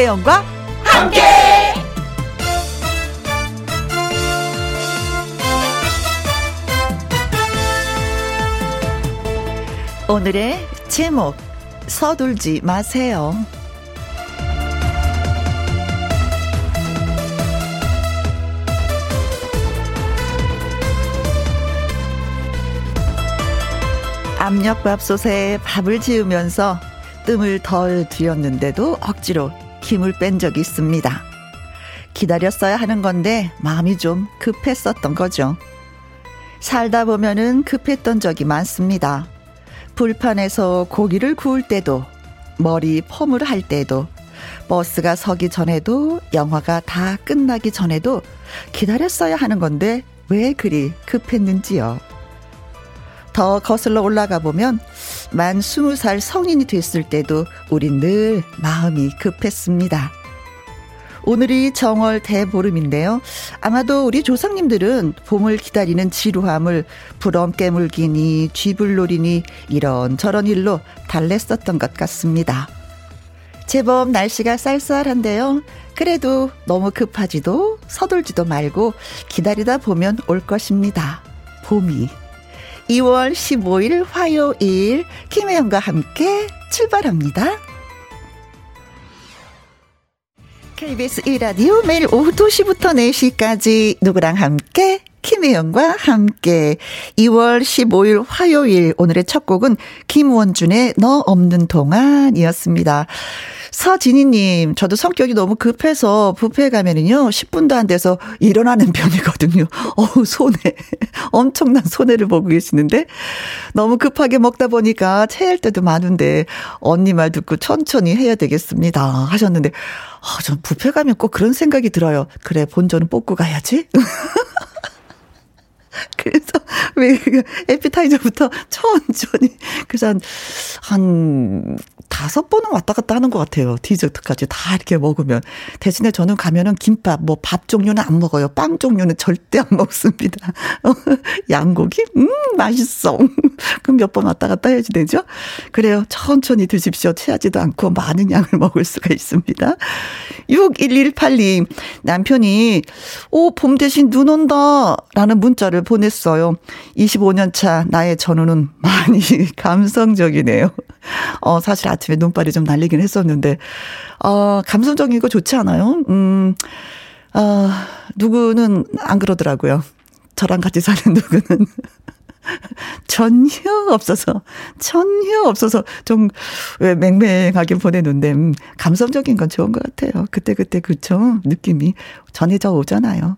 김혜영과 함께. 오늘의 제목 서둘지 마세요. 압력밥솥에 밥을 지으면서 뜸을 덜 들였는데도 억지로 힘을 뺀 적이 있습니다. 기다렸어야 하는 건데 마음이 좀 급했었던 거죠. 살다 보면은 급했던 적이 많습니다. 불판에서 고기를 구울 때도, 머리 펌을 할 때도, 버스가 서기 전에도, 영화가 다 끝나기 전에도 기다렸어야 하는 건데 왜 그리 급했는지요. 더 거슬러 올라가 보면 만 스무 살 성인이 됐을 때도 우린 늘 마음이 급했습니다. 오늘이 정월 대보름인데요. 아마도 우리 조상님들은 봄을 기다리는 지루함을 부럼 깨물기니 쥐불놀이니 이런저런 일로 달랬었던 것 같습니다. 제법 날씨가 쌀쌀한데요. 그래도 너무 급하지도 서둘지도 말고 기다리다 보면 올 것입니다. 봄이 2월 15일 화요일 김혜영과 함께 출발합니다. KBS 1라디오 매일 오후 2시부터 4시까지 누구랑 함께 김혜영과 함께 2월 15일 화요일 오늘의 첫 곡은 김원준의 너 없는 동안이었습니다. 서진희님, 저도 성격이 너무 급해서 뷔페 가면은요, 10분도 안 돼서 일어나는 편이거든요. 어우, 손해. 엄청난 손해를 보고 계시는데, 너무 급하게 먹다 보니까 체할 때도 많은데, 언니 말 듣고 천천히 해야 되겠습니다. 하셨는데, 아, 전 뷔페 가면 꼭 그런 생각이 들어요. 그래, 본전은 뽑고 가야지. 그래서 왜 에피타이저부터 천천히 그래서 한, 한 다섯 번은 왔다 갔다 하는 것 같아요. 디저트까지 다 이렇게 먹으면. 대신에 저는 가면은 김밥, 뭐 밥 종류는 안 먹어요. 빵 종류는 절대 안 먹습니다. 양고기? 음, 맛있어. 그럼 몇 번 왔다 갔다 해야지 되죠? 그래요. 천천히 드십시오. 체하지도 않고 많은 양을 먹을 수가 있습니다. 6118님, 남편이, 오, 봄 대신 눈 온다. 라는 문자를 보냈어요. 25년 차 나의 전우는 많이 감성적이네요. 어, 사실 아침에 눈발이 좀 날리긴 했었는데, 어, 감성적인 거 좋지 않아요? 음, 어, 누구는 안 그러더라고요. 저랑 같이 사는 누구는. 전혀 없어서, 전혀 없어서 좀, 왜 맹맹하게 보내는데, 음, 감성적인 건 좋은 것 같아요. 그때그때 그쵸? 느낌이 전해져 오잖아요.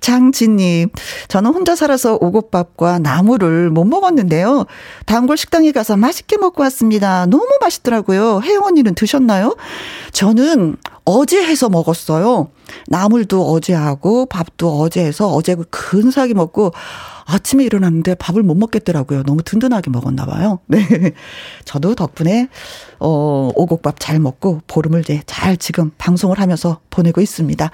장진님, 저는 혼자 살아서 오곡밥과 나물을 못 먹었는데요. 단골 식당에 가서 맛있게 먹고 왔습니다. 너무 맛있더라고요. 혜영 언니는 드셨나요? 저는 어제 해서 먹었어요. 나물도 어제 하고 밥도 어제 해서 어제 근사하게 먹고 아침에 일어났는데 밥을 못 먹겠더라고요. 너무 든든하게 먹었나 봐요. 네. 저도 덕분에 어 오곡밥 잘 먹고 보름을 이제 잘 지금 방송을 하면서 보내고 있습니다.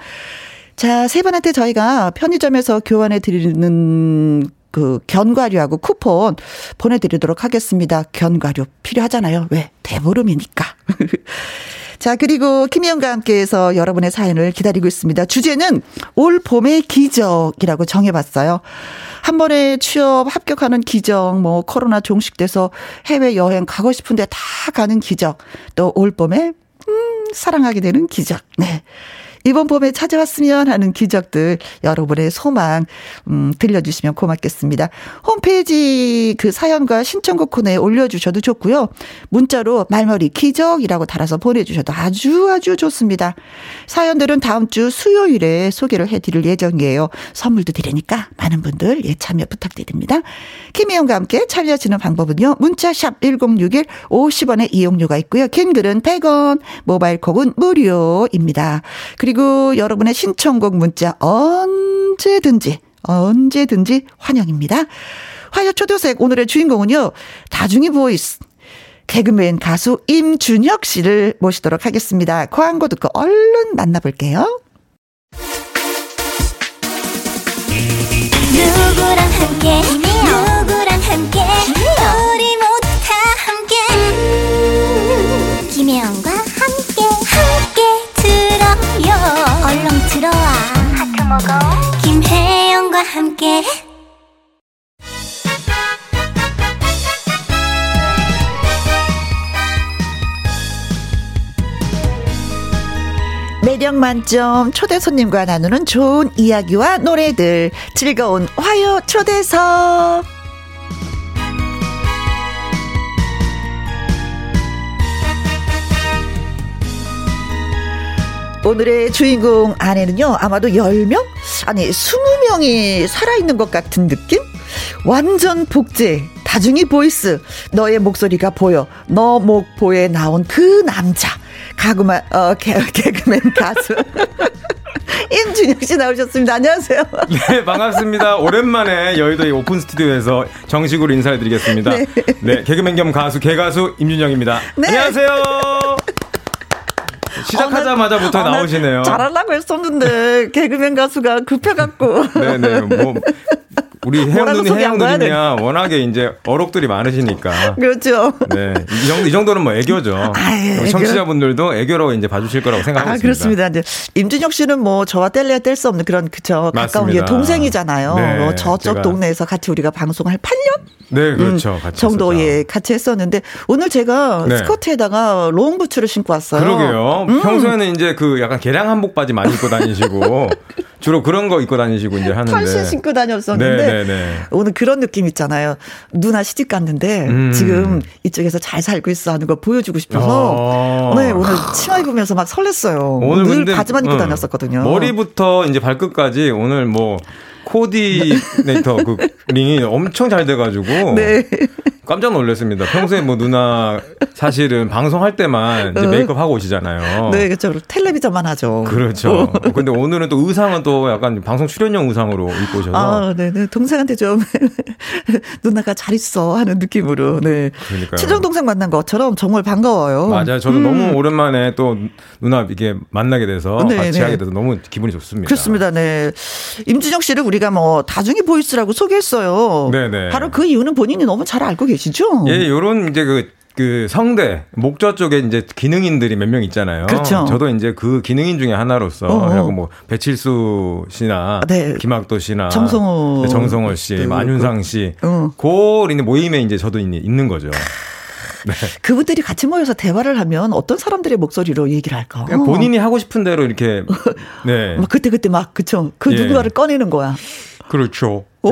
자, 세 분한테 저희가 편의점에서 교환해 드리는 그 견과류하고 쿠폰 보내드리도록 하겠습니다. 견과류 필요하잖아요. 왜? 대보름이니까. 자, 그리고 김희영과 함께해서 여러분의 사연을 기다리고 있습니다. 주제는 올 봄의 기적이라고 정해봤어요. 한 번에 취업 합격하는 기적, 뭐 코로나 종식돼서 해외 여행 가고 싶은데 다 가는 기적, 또 올 봄에 음, 사랑하게 되는 기적. 네. 이번 봄에 찾아왔으면 하는 기적들 여러분의 소망 음, 들려주시면 고맙겠습니다. 홈페이지 그 사연과 신청곡 코너에 올려주셔도 좋고요. 문자로 말머리 기적이라고 달아서 보내주셔도 아주 아주 좋습니다. 사연들은 다음 주 수요일에 소개를 해드릴 예정이에요. 선물도 드리니까 많은 분들 예 참여 부탁드립니다. 김혜영과 함께 참여하시는 방법은요. 문자 샵 1061 50원의 이용료가 있고요. 긴 글은 100원, 모바일 콩은 무료입니다. 그리고 그리고 여러분의 신청곡 문자 언제든지 언제든지 환영입니다. 화요 초대석 오늘의 주인공은요. 다중이 voice 개그맨 가수 임준혁 씨를 모시도록 하겠습니다. 광고 듣고 얼른 만나볼게요. 누구랑 함께 함께. 매력 만점 초대 손님과 나누는 좋은 이야기와 노래들. 즐거운 화요 초대석 오늘의 주인공 안에는요 아마도 10명? 아니 20명이 살아있는 것 같은 느낌? 완전 복제 다중이 voice 너의 목소리가 보여 너 목보에 나온 그 남자 가구만 어 개, 개그맨 가수 임준혁 씨 나오셨습니다. 안녕하세요. 네, 반갑습니다. 오랜만에 여의도의 오픈 스튜디오에서 정식으로 인사드리겠습니다. 네. 네, 개그맨 겸 가수, 개가수 임준혁입니다. 네. 안녕하세요. 시작하자마자부터 어, 나오시네요. 잘하려고 했었는데 개그맨 가수가 급해갖고. 네네 뭐 우리 혜영 누님, 혜영 누님이야 워낙에 이제 어록들이 많으시니까. 그렇죠. 네. 이 정도, 이 정도는 뭐 애교죠. 아유, 청취자분들도 애교로 이제 봐주실 거라고 생각하고 아, 있습니다. 그렇습니다. 이제 임준혁 씨는 뭐 저와 뗄래야 뗄 수 없는 그런, 그쵸. 가까운 게 동생이잖아요. 네, 뭐 저쪽 동네에서 같이 우리가 방송할 8년? 네, 그렇죠. 음, 같이 정도 예, 같이 했었는데 오늘 제가 네. 스커트에다가 롱 부츠를 신고 왔어요. 그러게요. 음. 평소에는 이제 그 약간 개량 한복 바지 많이 입고 다니시고 주로 그런 거 입고 다니시고 이제 하는데. 털신 신고 다녔었는데 네네네. 네, 네. 오늘 그런 느낌 있잖아요. 누나 시집 갔는데 음. 지금 이쪽에서 잘 살고 있어 하는 거 보여주고 싶어서 어. 네, 오늘 치마 입으면서 막 설렜어요. 오늘 늘 바지만 입고 응. 다녔었거든요. 머리부터 이제 발끝까지 오늘 뭐 코디네이터 그 링이 엄청 잘 돼가지고 네. 깜짝 놀랐습니다. 평소에 뭐 누나 사실은 방송할 때만 이제 어. 메이크업 하고 오시잖아요. 네, 그렇죠. 텔레비전만 하죠. 그렇죠. 어. 근데 오늘은 또 의상은 또 약간 방송 출연용 의상으로 입고 오셔서. 아, 네, 네. 동생한테 좀 누나가 잘 있어 하는 느낌으로. 네. 그러니까 친정 동생 만난 것처럼 정말 반가워요. 맞아요. 저도 음. 너무 오랜만에 또 누나 이게 만나게 돼서 네, 같이 네. 하게 돼서 너무 기분이 좋습니다. 그렇습니다. 네. 임준혁 씨를 우리 가 뭐 다중이 보이스라고 소개했어요. 네, 네. 바로 그 이유는 본인이 너무 잘 알고 계시 계시죠? 예, 요런 이제 그, 그 성대, 목좌 쪽에 이제 기능인들이 몇 명 있잖아요. 그렇죠. 저도 이제 그 기능인 중에 하나로서 그리고 뭐 배칠수 씨나 네. 김학도 씨나 정성호, 네, 정성호 씨, 네, 안윤상 씨, 어. 그 모임에 이제 저도 있는 거죠. 네. 그분들이 같이 모여서 대화를 하면 어떤 사람들의 목소리로 얘기를 할까? 그냥 본인이 하고 싶은 대로 이렇게 네. 막 그때 그때 막 그쵸. 그 예. 누군가를 꺼내는 거야. 그렇죠. 그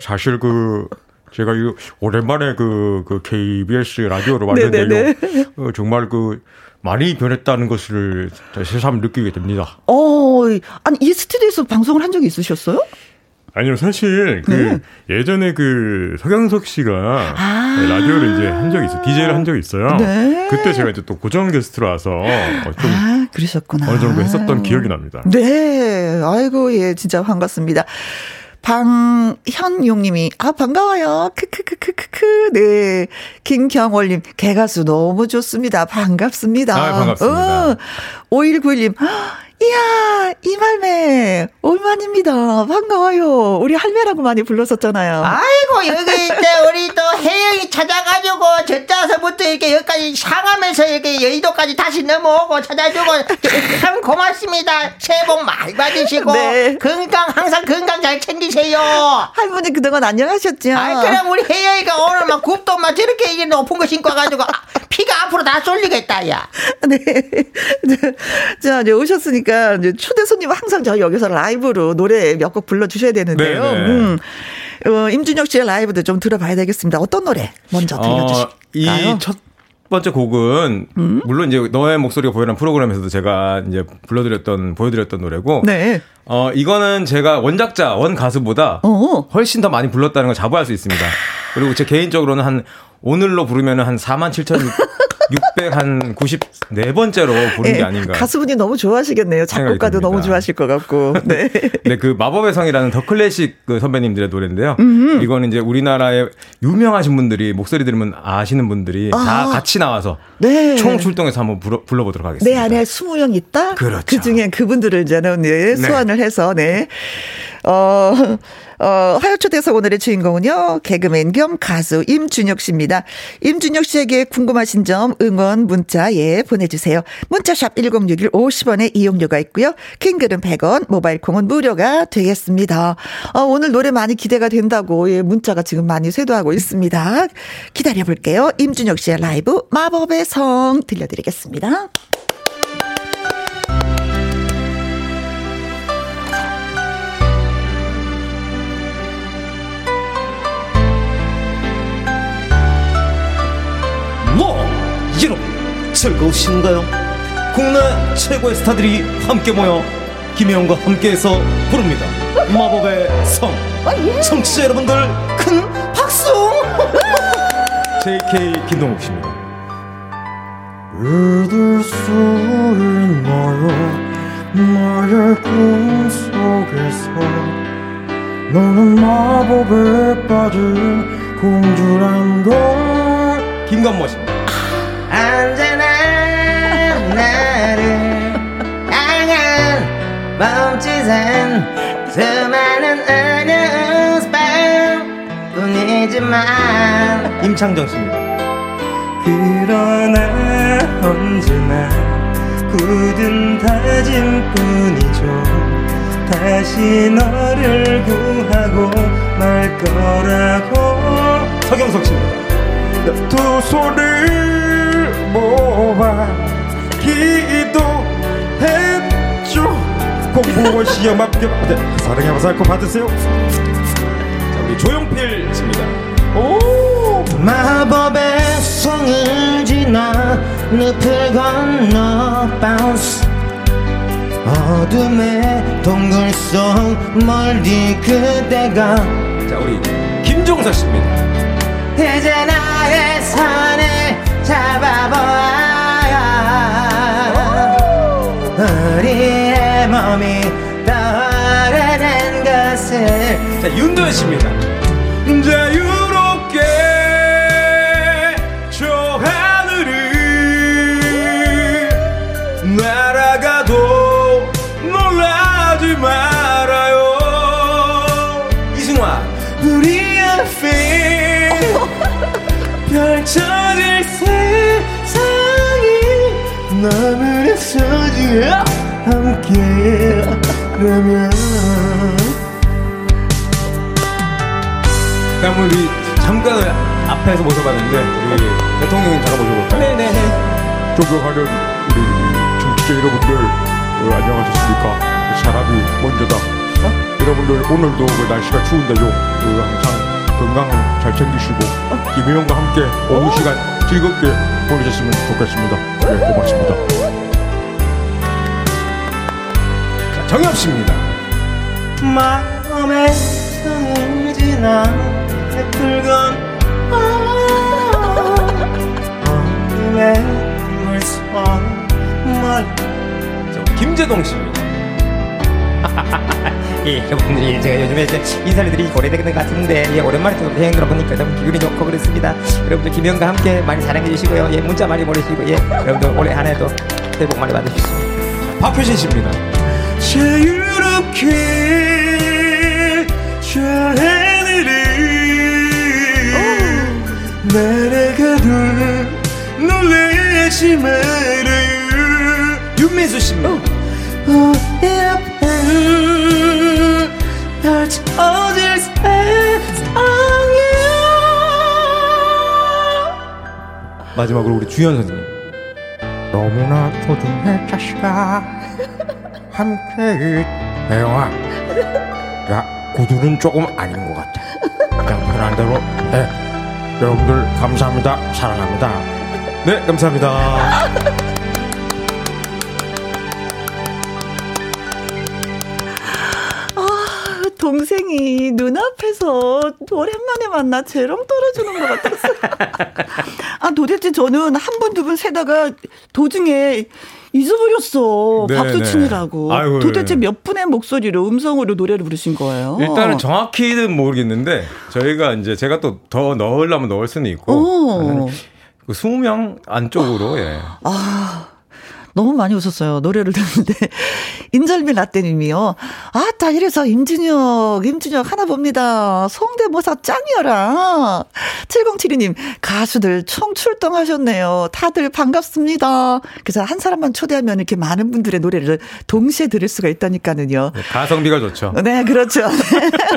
사실 그 제가 이 오랜만에 그, 그 KBS 라디오로 왔는데요. 어, 정말 그 많이 변했다는 것을 새삼 느끼게 됩니다. 어, 아니 이 스튜디오에서 방송을 한 적이 있으셨어요? 아니요, 사실 그 네. 예전에 그 서경석 씨가 아~ 라디오를 이제 한 적이 있어요. DJ를 한 적이 있어요. 네. 그때 제가 이제 또 고정 게스트로 와서 좀 아, 그러셨구나. 어느 정도 했었던 기억이 납니다. 네, 아이고 예, 진짜 반갑습니다. 방현용님이 아 반가워요. 크크크크크크 네 김경월님 개가수 너무 좋습니다. 반갑습니다. 아, 반갑습니다. 어, 5191님 이야, 이말매, 오만입니다. 반가워요. 우리 할매라고 많이 불렀었잖아요. 아이고, 여기 이제 우리 또 혜영이 찾아가지고, 저짜서부터 이렇게 여기까지 상하면서 이렇게 여의도까지 다시 넘어오고 찾아주고, 참 고맙습니다. 새해 복 많이 받으시고, 네. 건강, 항상 건강 잘 챙기세요. 할머니 그동안 안녕하셨죠? 아이, 그럼 우리 혜영이가 오늘 막 굽도 막 저렇게 이게 높은 거 신고 와가지고, 아, 피가 앞으로 다 쏠리겠다, 야. 네. 자, 이제 오셨으니까. 그러니까 이제 초대 손님 항상 저 여기서 라이브로 노래 몇 곡 불러주셔야 되는데요. 네, 네. 음. 어, 임준혁 씨의 라이브도 좀 들어봐야 되겠습니다. 어떤 노래 먼저 들려주실까요? 어, 이첫 번째 곡은 음? 물론 이제 너의 목소리가 보이는 프로그램에서도 제가 이제 불러드렸던 보여드렸던 노래고 네. 어 이거는 제가 원작자 원 가수보다 어어. 훨씬 더 많이 불렀다는 걸 자부할 수 있습니다. 그리고 제 개인적으로는 한 오늘로 부르면 한 4만 7천 600한 94번째로 부른 네, 게 아닌가. 가수분이 너무 좋아하시겠네요. 작곡가도 너무 좋아하실 것 같고. 네. 네, 그 마법의 성이라는 더 클래식 그 선배님들의 노래인데요. 음흠. 이거는 이제 우리나라에 유명하신 분들이 목소리 들으면 아시는 분들이 아. 다 같이 나와서 네. 총 출동해서 한번 불러, 불러보도록 하겠습니다. 내 안에 20명 있다? 그렇죠. 그 중에 그분들을 이제는 네, 네. 소환을 해서, 네. 어, 어, 화요초대석 오늘의 주인공은요, 개그맨 겸 가수 임준혁 씨입니다. 임준혁 씨에게 궁금하신 점 응원 문자, 예, 보내주세요. 문자샵 1061 50원의 이용료가 있고요. 킹글은 100원, 모바일 콩은 무료가 되겠습니다. 어, 오늘 노래 많이 기대가 된다고, 예, 문자가 지금 많이 쇄도하고 있습니다. 기다려볼게요. 임준혁 씨의 라이브 마법의 성 들려드리겠습니다. 즐거우신가요? 국내 최고의 스타들이 함께 모여 김혜영과 함께해서 부릅니다. 마법의 성. 청취자 여러분들 큰 박수! JK 김동욱 씨입니다. 그들 소리 나요 나의 꿈속에서 너는 마법에 빠진 공주란 걸 김건모 씨 언제나 나를 향한 멈칫은 수많은 어느 밤 뿐이지만 임창정 씨입니다. 그러나 언제나 굳은 다짐뿐이죠. 다시 너를 구하고 말 거라고. 서경석 씨입니다. 두 손을 모아 기도했죠. 공부원 시험 합격 네, 사랑해 마살고 받으세요. 자 우리 조용필 씨입니다. 오! 마법의 성을 지나 늪을 건너 바운스 어둠의 동굴 속 멀리 그대가. 자 우리 김종서 씨입니다. 이제 나의 손을 잡아보아요. 우리의 몸이 떠오르는 것을. 자 윤도현 씨입니다. 자유롭게 저 하늘을 날아가도 놀라지 말 너무나 소중해 함께 그러면 그럼 우리 잠깐 앞에서 모셔봤는데 우리 대통령님 잠깐 모셔볼까요? 네네네 존경하는 우리 정치자 여러분들 어, 안녕하셨습니까? 사람이 먼저다. 어? 여러분들 오늘도 그 날씨가 추운데요. 그 항상 건강 잘 챙기시고 김혜영과 함께 오후 시간 즐겁게 보내셨으면 좋겠습니다 네 고맙습니다 자, 정엽 씨입니다. 마음의 성을 지나 붉은 멀 자, 우리 김재동 씨입니다. 예, 여러분들이 제가 요즘에 이제 인사를 드리기 오래된 것 같은데 예, 오랜만에 또 여행 들어보니까 너무 기분이 좋고 그렇습니다. 여러분들 김영과 함께 많이 사랑해 주시고요. 예, 문자 많이 보내시고 예, 여러분들 올해 한 해도 새해 복 많이 받으십시오. 박효신 씨입니다. 자유롭게 저 하늘을 날아가도 놀라지 말아요 윤민수 씨입니다. 우리 펼쳐질 세상이야. 마지막으로 우리 주현 선생님. 너무나 소중해 자식아. 함께 해와 야 구두는 조금 아닌 것 같아. 그냥 편한 대로. 해 여러분들 감사합니다. 사랑합니다. 네, 감사합니다. 눈앞에서 오랜만에 만나 재롱 떨어주는 것 같았어요. 아, 도대체 저는 한 번, 두번 세다가 도중에 잊어버렸어. 네, 박수 네. 도대체 네. 몇 분의 목소리로, 음성으로 노래를 부르신 거예요? 일단은 정확히는 모르겠는데 저희가 이제 제가 또 더 넣으려면 넣을 수는 있고 오. 그 20명 안쪽으로, 예. 아. 너무 많이 웃었어요. 노래를 듣는데. 인절미 라떼님이요. 아, 따 이래서 임준혁, 임준혁 하나 봅니다. 성대모사 짱이어라. 7072님, 가수들 총 출동하셨네요. 다들 반갑습니다. 그래서 한 사람만 초대하면 이렇게 많은 분들의 노래를 동시에 들을 수가 있다니까는요. 네, 가성비가 좋죠. 네, 그렇죠.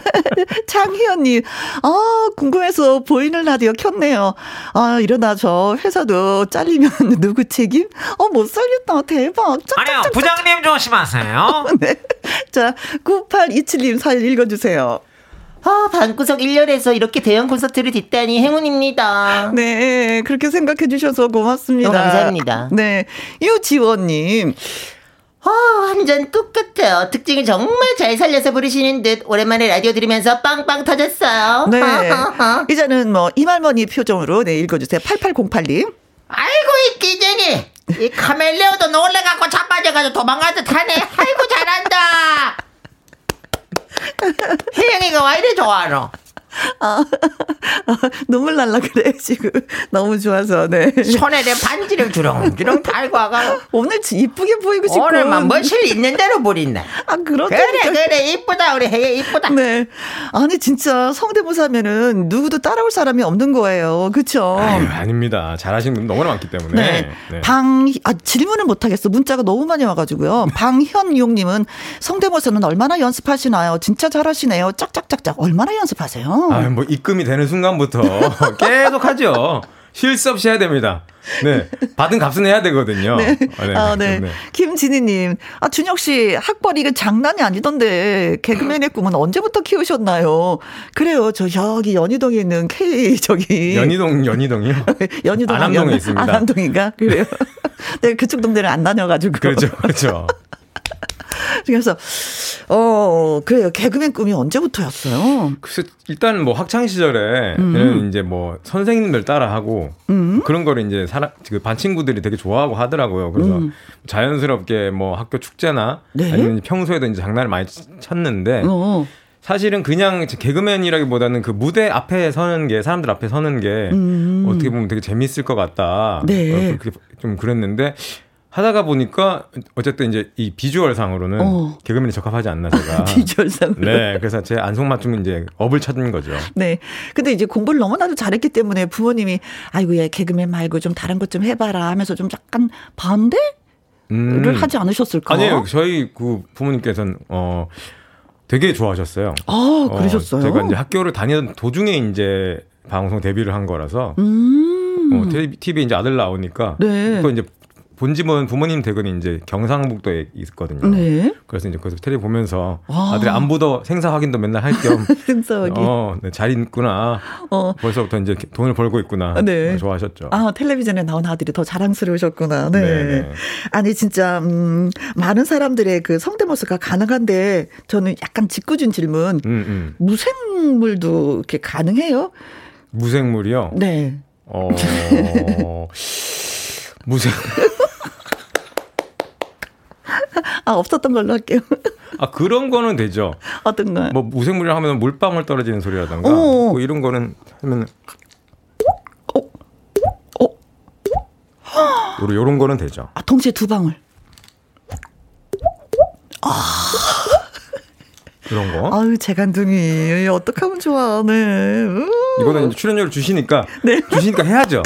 창희연님, 아, 궁금해서 보이는 라디오 켰네요. 아, 저 회사도 잘리면 누구 책임? 어, 못 살렸다. 재밌다. 대박. 아니요, 부장님 조심하세요. 네. 자, 9827님 사연 읽어주세요. 아, 방구석 1년에서 이렇게 대형 콘서트를 듣다니 행운입니다. 네, 그렇게 생각해 주셔서 고맙습니다. 감사합니다. 네, 유지원님. 아, 완전 똑같아요. 특징을 정말 잘 살려서 부르시는 듯 오랜만에 라디오 들으면서 빵빵 터졌어요. 네. 이제는 뭐 이말머니 표정으로 네 읽어주세요. 8808님. 아이고 이 끼쟁이 이 카멜레오도 놀래갖고 자빠져가지고 도망가듯 하네. 아이고 잘한다. 혜영이가 왜 이래 좋아하노 아, 아, 눈물 날라 그래 지금. 너무 좋아서 네. 손에 내 반지를 주렁주렁 달고 와가. 오늘 이쁘게 보이고 싶고 오늘만 멋을 있는 대로 부린다. 아 그렇다 그래 그래 이쁘다 우리 혜영 이쁘다. 네. 아니 진짜 성대모사면은 누구도 따라올 사람이 없는 거예요. 그쵸? 아유, 아닙니다. 잘하시는 분 너무나 많기 때문에. 네. 네. 방 아, 질문을 못 하겠어. 문자가 너무 많이 와가지고요. 방현용님은 성대모사는 얼마나 연습하시나요? 진짜 잘하시네요. 짝짝짝짝. 얼마나 연습하세요 아, 뭐 입금이 되는 순간부터 계속 하죠. 쉴수 없이 해야 됩니다. 네. 받은 값은 해야 되거든요. 네. 아, 네. 아, 네. 네. 김진희님, 아, 준혁 씨, 학벌 이거 장난이 아니던데, 개그맨의 꿈은 언제부터 키우셨나요? 그래요. 저 여기 연희동에 있는 K, 저기. 연희동, 연희동이요? 연희동. 안암동에 있습니다. 안암동인가? 그래요. 네, 그쪽 동네를 안 다녀가지고. 그렇죠, 그렇죠. 그래서 어 그래요 개그맨 꿈이 언제부터였어요? 글쎄 일단 뭐 학창 시절에 음. 이제 뭐 선생님들 따라하고 음. 그런 거를 이제 사람 그반 친구들이 되게 좋아하고 하더라고요. 그래서 음. 자연스럽게 뭐 학교 축제나 네? 아니면 평소에도 이제 장난을 많이 쳤는데. 어. 사실은 그냥 개그맨이라기보다는 그 무대 앞에 서는 게 사람들 앞에 서는 게 음. 어떻게 보면 되게 재밌을 것 같다. 네. 어, 좀 그랬는데 하다가 보니까 어쨌든 이제 이 비주얼상으로는 어. 개그맨이 적합하지 않나 제가 비주얼상으로 네 그래서 제 안성맞춤 이제 업을 찾는 거죠. 네 근데 이제 공부를 너무나도 잘했기 때문에 부모님이 아이고 얘 개그맨 말고 좀 다른 것 좀 해봐라 하면서 좀 약간 반대를 음. 하지 않으셨을까? 아니에요 저희 그 부모님께서는 어 되게 좋아하셨어요. 아 그러셨어요? 어, 제가 이제 학교를 다니던 도중에 이제 방송 데뷔를 한 거라서 음. 어, TV에 이제 아들 나오니까 네. 또 이제 본집은 부모님 댁은 이제 경상북도에 있거든요. 네. 그래서 이제 거기서 텔레 보면서 와. 아들이 안보도 생사 확인도 맨날 할 겸 생사 확인. 어, 네, 잘 있구나. 어. 벌써부터 이제 돈을 벌고 있구나. 네. 좋아하셨죠. 아, 텔레비전에 나온 아들이 더 자랑스러우셨구나. 네. 네 아니 진짜 음, 많은 사람들의 그 성대모사가 가능한데 저는 약간 짓궂은 질문. 음, 음. 무생물도 이렇게 가능해요? 무생물이요? 네. 어. 무생 아, 없었던 걸로 할게요. 아, 그런 거는 되죠. 어떤 거요? 뭐, 무생물을 하면 물방울 떨어지는 소리라던가. 뭐 이런 거는 하면. 어? 어? 요런, 요런 거는 되죠. 아, 동시에 두 방울. 아. 그런 거. 아유, 재간둥이. 어떡하면 좋아, 네. 이거는 출연료를 주시니까. 네. 주시니까 해야죠.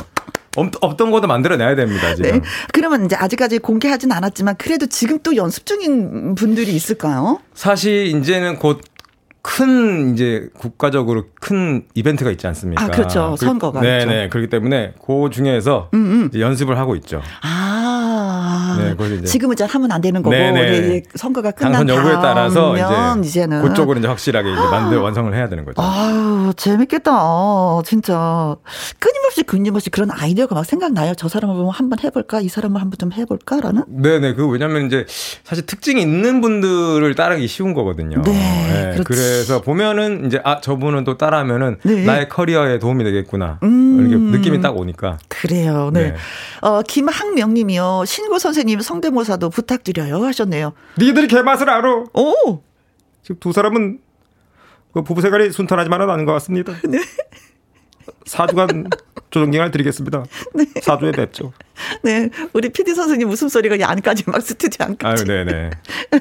없던 것도 만들어내야 됩니다. 지금. 네. 그러면 이제 아직까지 공개하진 않았지만 그래도 지금 또 연습 중인 분들이 있을까요? 사실 이제는 곧 큰 이제 국가적으로 큰 이벤트가 있지 않습니까? 아 그렇죠 선거가 네네 네. 그렇기 때문에 그 중에서 음, 음. 연습을 하고 있죠. 아 네, 이제 지금은 잘 하면 안 되는 거고 네네. 네. 선거가 끝난 당선 여부에 따라서 이제 이제는 그쪽으로 이제 확실하게 이제 만들 완성을 해야 되는 거죠. 아유 재밌겠다 진짜 끊임없이 끊임없이 그런 아이디어가 막 생각나요. 저 사람을 보면 한번 해볼까 이 사람을 한번 좀 해볼까라는. 네네 그 왜냐하면 이제 사실 특징이 있는 분들을 따르기 쉬운 거거든요. 네, 네. 그래서 보면은 이제 아 저분은 또 따라하면은 네. 나의 커리어에 도움이 되겠구나 음. 이렇게 느낌이 딱 오니까 그래요. 네. 네. 어 김학명님이요 신고 선생님 성대모사도 부탁드려요 하셨네요. 니들이 개맛을 알아. 오. 지금 두 사람은 그 부부 생활이 순탄하지만은 않은 것 같습니다. 네. 4주간 조정기를 드리겠습니다. 네. 사주에 뵙죠. 네. 우리 PD 선생님 웃음소리가 안까지 막 스튜디오 안까지. 아유, 네네.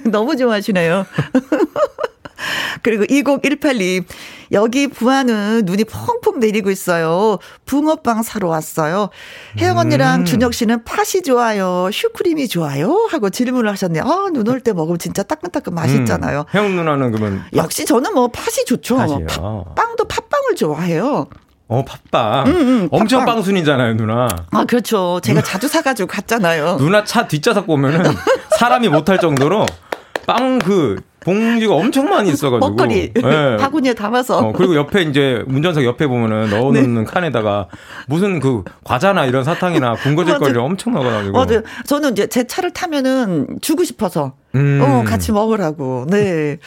너무 좋아하시네요. 그리고 2018님, 여기 부안은 눈이 펑펑 내리고 있어요. 붕어빵 사러 왔어요. 혜영 언니랑 음. 준혁 씨는 팥이 좋아요? 슈크림이 좋아요? 하고 질문을 하셨네요. 아, 눈 올 때 먹으면 진짜 따끈따끈 맛있잖아요. 음. 혜영 누나는 그러면. 역시 저는 뭐 팥이 좋죠. 팥, 빵도 팥빵을 좋아해요. 어, 팥빵. 음, 음, 엄청 팥빵. 빵순이잖아요, 누나. 아, 그렇죠. 제가 누나, 자주 사가지고 갔잖아요. 누나 차 뒷좌석 보면은 사람이 못할 정도로 빵 그, 봉지가 엄청 많이 있어가지고. 먹거리. 네. 바구니에 담아서. 어, 그리고 옆에 이제 운전석 옆에 보면은 넣어놓는 네. 칸에다가 무슨 그 과자나 이런 사탕이나 군것질거리를 엄청 넣어가지고. 맞아요. 저는 이제 제 차를 타면은 주고 싶어서. 음. 어, 같이 먹으라고. 네.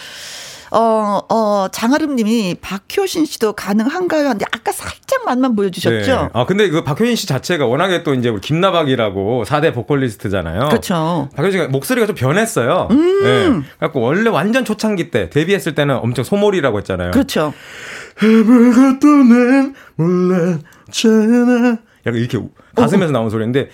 어, 어, 장아름 님이 박효신 씨도 가능한가요? 하는데 아까 살짝 맛만 보여주셨죠? 네. 아, 근데 그 박효신 씨 자체가 워낙에 또 이제 김나박이라고 4대 보컬리스트잖아요. 그렇죠. 박효신 씨가 목소리가 좀 변했어요. 음. 네. 그래갖고 원래 완전 초창기 때 데뷔했을 때는 엄청 소몰이라고 했잖아요. 그렇죠. 갖다 낸 몰랐잖아. 약간 이렇게 가슴에서 나온 소리인데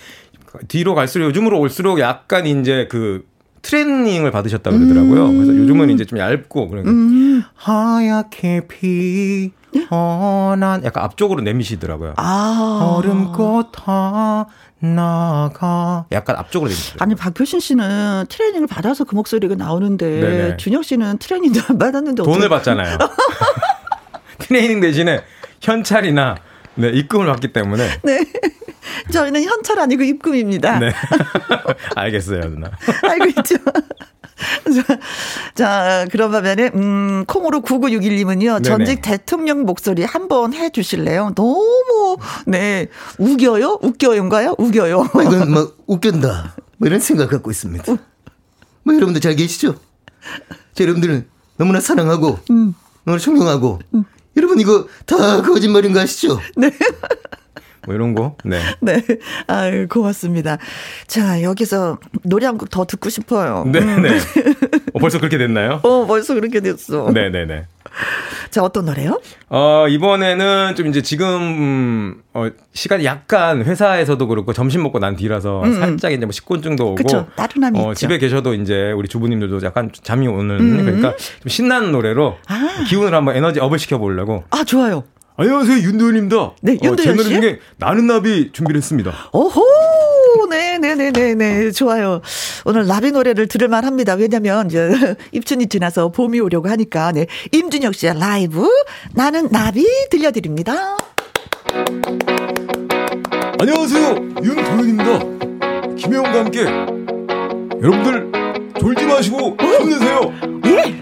뒤로 갈수록 요즘으로 올수록 약간 이제 그 트레이닝을 받으셨다고 그러더라고요. 음. 그래서 요즘은 이제 좀 얇고 그러니까 음. 하얗게 피 어난 약간 앞쪽으로 내미시더라고요. 아. 얼음꽃 하나가 약간 앞쪽으로 내미시더라고요. 아니 박효신 씨는 트레이닝을 받아서 그 목소리가 나오는데 네네. 준혁 씨는 트레이닝도 안 받았는데 돈을 어떻게... 받잖아요. 트레이닝 대신에 현찰이나 네, 입금을 받기 때문에. 네. 저희는 현찰 아니고 입금입니다. 네. 알겠어요, 누나. 알고 있죠. 자, 그러면은, 음, 콩으로 9961님은요, 전직 대통령 목소리 한번 해 주실래요? 너무, 네, 우겨요? 웃겨요인가요? 우겨요. 이건 뭐, 웃긴다. 뭐 이런 생각 갖고 있습니다. 뭐 여러분들 잘 계시죠? 자, 여러분들은 너무나 사랑하고, 음. 너무나 존경하고, 음. 여러분 이거 다 거짓말인 거 아시죠? 네. 뭐 이런 거. 네. 네. 아유, 고맙습니다. 자, 여기서 노래 한 곡 더 듣고 싶어요. 네, 음. 네. 어, 벌써 그렇게 됐나요? 어, 벌써 그렇게 됐어. 네, 네, 네. 자, 어떤 노래요? 어, 이번에는 좀 이제 지금, 음, 어, 시간이 약간 회사에서도 그렇고 점심 먹고 난 뒤라서 음, 음. 살짝 이제 뭐 식곤증도 오고. 그쵸, 따뜻함이 어, 있죠. 집에 계셔도 이제 우리 주부님들도 약간 잠이 오는. 음. 그러니까 좀 신나는 노래로 아. 기운을 한번 에너지 업을 시켜보려고. 아, 좋아요. 안녕하세요 윤도현입니다. 네, 윤도현 어, 제 노래 중에 나는 나비 준비를 했습니다. 오호, 네, 네, 네, 네, 네, 좋아요. 오늘 나비 노래를 들을만 합니다. 왜냐면 이제 입춘이 지나서 봄이 오려고 하니까 네, 임준혁 씨의 라이브 나는 나비 들려드립니다. 안녕하세요 윤도현입니다. 김혜영과 함께 여러분들 졸지 마시고 힘내세요. 예,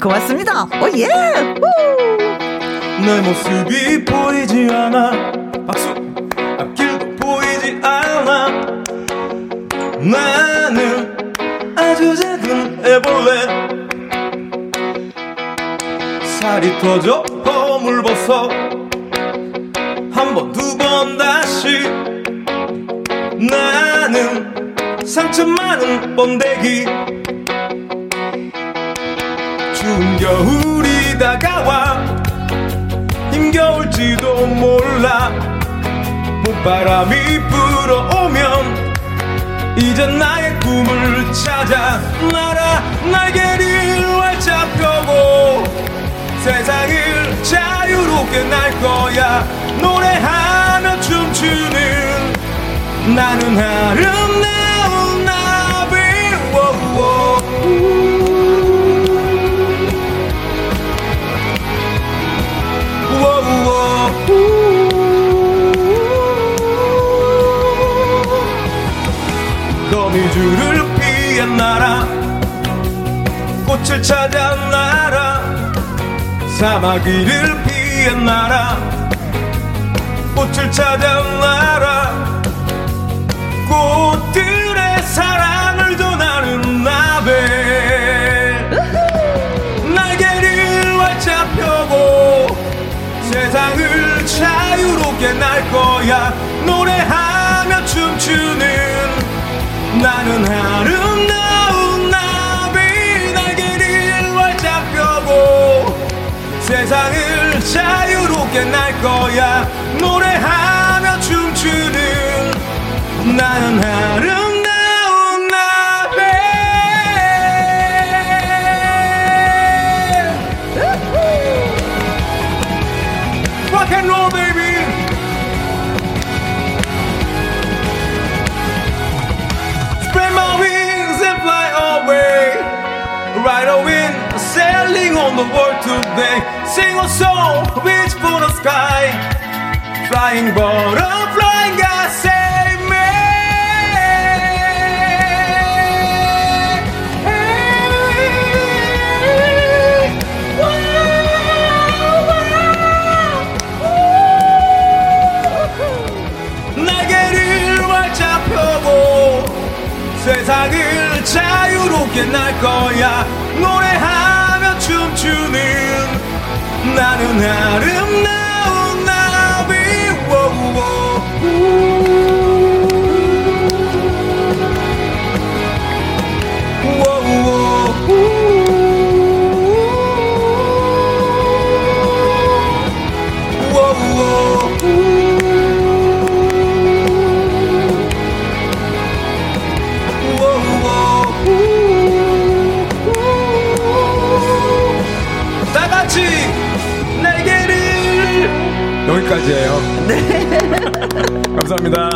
고맙습니다. 오 예. 우. 내 모습이 보이지 않아 박수 앞길도 보이지 않아 나는 아주 작은 애벌레. 살이 터져 허물 벗어 한 번 두 번 다시. 나는 상처 많은 번데기. 추운 겨울이 다가와 힘겨울지도 몰라. 봄바람이 불어오면 이제 나의 꿈을 찾아 날아 날개를 활짝 펴고 세상을 자유롭게 날 거야. 노래하며 춤추는 나는 아름다운 나비 워워 거미줄을 피해 날아 꽃을 찾아 사막 위를 피해 날아 꽃을 찾아 날아 꽃들의 사랑을 전하는 나베. 날개를 활짝 펴고 세상을 자유롭게 날 거야 나는 아름다운 나비 날개를 활짝 펴고 세상을 자유롭게 날 거야 노래하며 나는 아름다운 Rock roll baby on the world today Sing a song reach for the sky Flying butterfly God save me 세상을 자유롭게 노래하 며 춤추는 나는 아름다운 여기까지예요. 네. 감사합니다.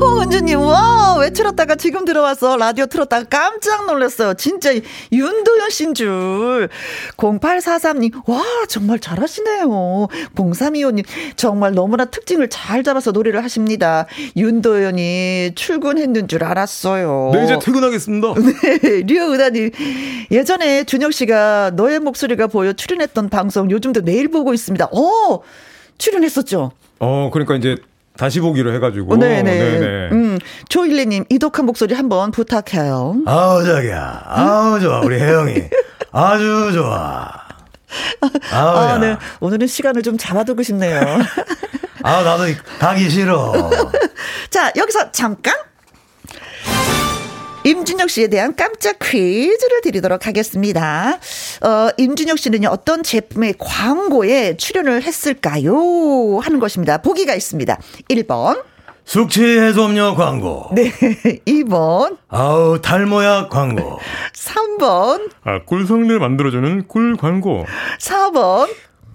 홍은주님, 와, 외출했다가 지금 들어와서 라디오 틀었다가 깜짝 놀랐어요. 진짜 윤도현 씨인 줄. 0843님, 와, 정말 잘하시네요. 0325님, 정말 너무나 특징을 잘 잡아서 노래를 하십니다. 윤도현이 출근했는 줄 알았어요. 네, 이제 퇴근하겠습니다. 네, 류은하님, 예전에 준혁 씨가 너의 목소리가 보여 출연했던 방송 요즘도 매일 보고 있습니다. 어, 출연했었죠? 어, 그러니까 이제 다시 보기로 해가지고. 네네. 네네. 음, 조일레님, 이독한 목소리 한번 부탁해요. 아우, 자기야. 아우, 좋아. 우리 혜영이. 아주 좋아. 아우, 아, 네. 오늘은 시간을 좀 잡아두고 싶네요. 아, 나도 가기 싫어. 자, 여기서 잠깐. 임준혁 씨에 대한 깜짝 퀴즈를 드리도록 하겠습니다. 어, 임준혁 씨는요, 어떤 제품의 광고에 출연을 했을까요? 하는 것입니다. 보기가 있습니다. 1번. 숙취 해소음료 광고. 네. 2번. 아우, 탈모약 광고. 3번. 아, 꿀성리를 만들어주는 꿀 광고. 4번.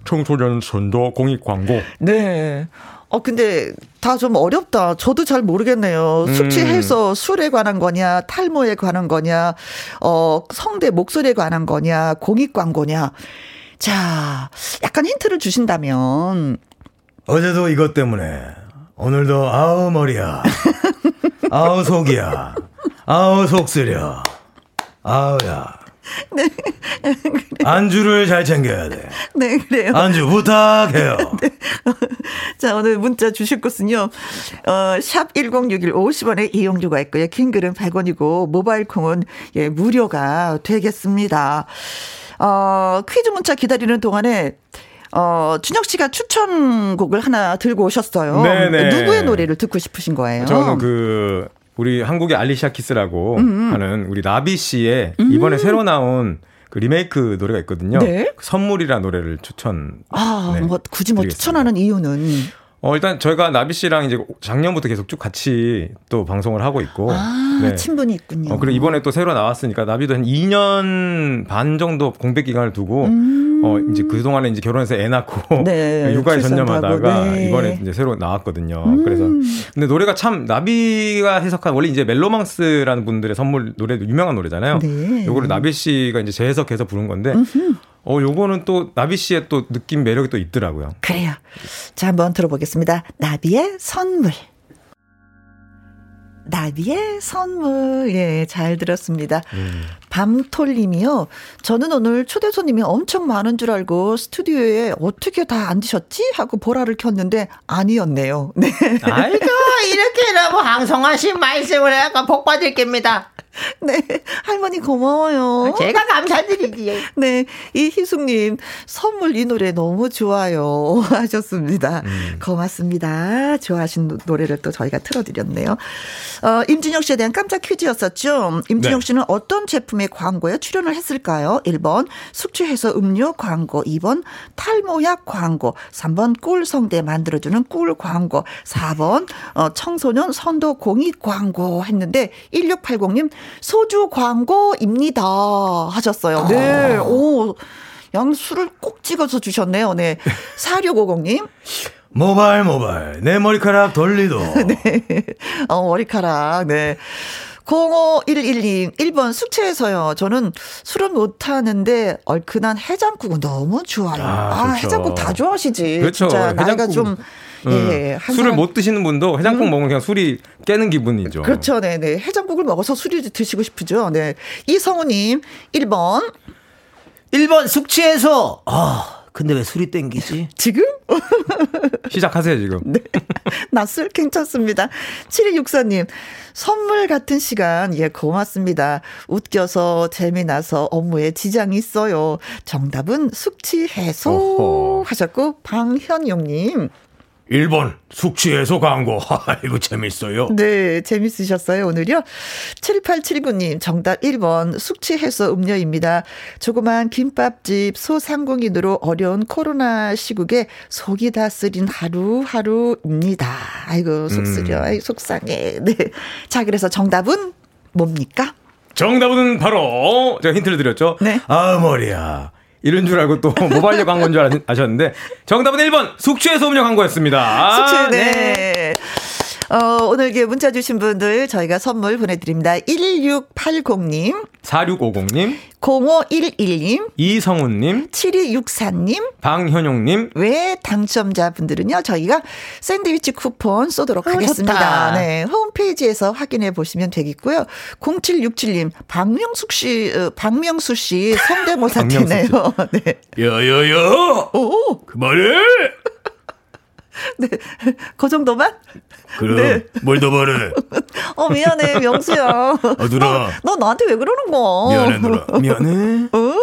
청소년 선도 공익 광고. 네. 어, 근데 다 좀 어렵다. 저도 잘 모르겠네요. 음. 숙취해서 술에 관한 거냐, 탈모에 관한 거냐, 어, 성대 목소리에 관한 거냐, 공익 광고냐. 자, 약간 힌트를 주신다면. 어제도 이것 때문에, 오늘도 아우 머리야. 아우 속이야. 아우 속 쓰려. 아우야. 네. 안주를 잘 챙겨야 돼. 네, 그래요. 안주 부탁해요. 네. 자, 오늘 문자 주실 곳은요. 어, 샵 1061 50원에 이용료가 있고요. 긴 글은 100원이고 모바일 콩은 예, 무료가 되겠습니다. 어, 퀴즈 문자 기다리는 동안에 어, 준혁 씨가 추천곡을 하나 들고 오셨어요. 네네. 누구의 노래를 듣고 싶으신 거예요? 저는 그 우리 한국의 알리샤 키스라고 음음. 하는 우리 나비 씨의 이번에 음. 새로 나온 그 리메이크 노래가 있거든요. 네? 그 선물이라는 노래를 추천. 아, 네, 뭐 굳이 뭐 드리겠습니다. 추천하는 이유는 어, 일단 저희가 나비 씨랑 이제 작년부터 계속 쭉 같이 또 방송을 하고 있고. 아, 네. 친분이 있군요. 어, 그리고 이번에 또 새로 나왔으니까 나비도 한 2년 반 정도 공백 기간을 두고 음. 어, 이제 그동안에 이제 결혼해서 애 낳고 네, 육아에 전념하다가 네. 이번에 이제 새로 나왔거든요. 음. 그래서 근데 노래가 참 나비가 해석한 원래 이제 멜로망스라는 분들의 선물 노래도 유명한 노래잖아요. 네. 요거를 나비 씨가 이제 재해석해서 부른 건데 음흠. 어, 요거는 또 나비 씨의 또 느낌 매력이 또 있더라고요. 그래요. 자, 한번 들어보겠습니다. 나비의 선물. 나비의 선물. 예, 잘 들었습니다. 음. 밤톨님이요. 저는 오늘 초대 손님이 엄청 많은 줄 알고 스튜디오에 어떻게 다 앉으셨지? 하고 보라를 켰는데 아니었네요. 네. 아이고, 이렇게 너무 항성하신 말씀을 해가 복 받을 겁니다. 네, 할머니 고마워요. 제가 감사드리지. 네, 이희숙님 선물 이 노래 너무 좋아요 하셨습니다. 음. 고맙습니다. 좋아하신 노래를 또 저희가 틀어드렸네요. 어, 임진영 씨에 대한 깜짝 퀴즈였었죠. 임진영 네. 씨는 어떤 제품의 광고에 출연을 했을까요? 1번 숙취해소 음료 광고, 2번 탈모약 광고, 3번 꿀성대 만들어주는 꿀 광고, 4번 어, 청소년 선도 공익 광고 했는데 1680님 소주 광고입니다. 하셨어요. 네. 아. 오. 양 술을 꼭 찍어서 주셨네요. 네. 4650님. 모발 모발 내 머리카락 돌리도. 네. 어 머리카락. 네. 0511님, 1번 숙취해서요. 저는 술은 못 하는데 얼큰한 해장국은 너무 좋아요. 아, 아 해장국 다 좋아하시지. 그렇죠. 진짜 나이가 좀 예, 예 술을 사람... 못 드시는 분도 해장국 음. 먹으면 그냥 술이 깨는 기분이죠. 그렇죠. 네, 네. 해장국을 먹어서 술이 드시고 싶으죠. 네. 이성우 님, 1번. 1번 숙취해서, 아, 근데 왜 술이 땡기지? 지금? 시작하세요, 지금. 네. 낮술 괜찮습니다. 7264님, 선물 같은 시간, 예, 고맙습니다. 웃겨서, 재미나서 업무에 지장이 있어요. 정답은 숙취 해소 어허. 하셨고, 방현용님. 1번 숙취 해소 광고. 이거 재밌어요. 네, 재밌으셨어요, 오늘요? 7879님, 정답 1번 숙취 해소 음료입니다. 조그만 김밥집 소상공인으로 어려운 코로나 시국에 속이 다 쓰린 하루하루입니다. 아이고, 속 쓰려. 음. 아이 속상해. 네. 자, 그래서 정답은 뭡니까? 정답은 바로 제가 힌트를 드렸죠. 네. 아 머리야. 이런 줄 알고 또 모바일력 광고인 줄 아셨는데 정답은 1번 숙취해소 음료 광고였습니다. 숙취, 네. 네. 어, 오늘 문자 주신 분들 저희가 선물 보내드립니다. 1680님. 4650님. 0511님. 이성훈님. 7264님. 방현용님. 외 당첨자분들은요, 저희가 샌드위치 쿠폰 쏘도록 어, 하겠습니다. 좋다. 네. 홈페이지에서 확인해 보시면 되겠고요. 0767님. 박명숙 씨, 어, 박명수 씨 성대모사 되네요. 네. 여여여! 오! 그만해! 네. 그 정도만? 그래. 네. 뭘더 말해? 어, 미안해, 명수야. 아, 누나. 너, 너 나한테 왜 그러는 거야? 미안해, 누나. 미안해. 어?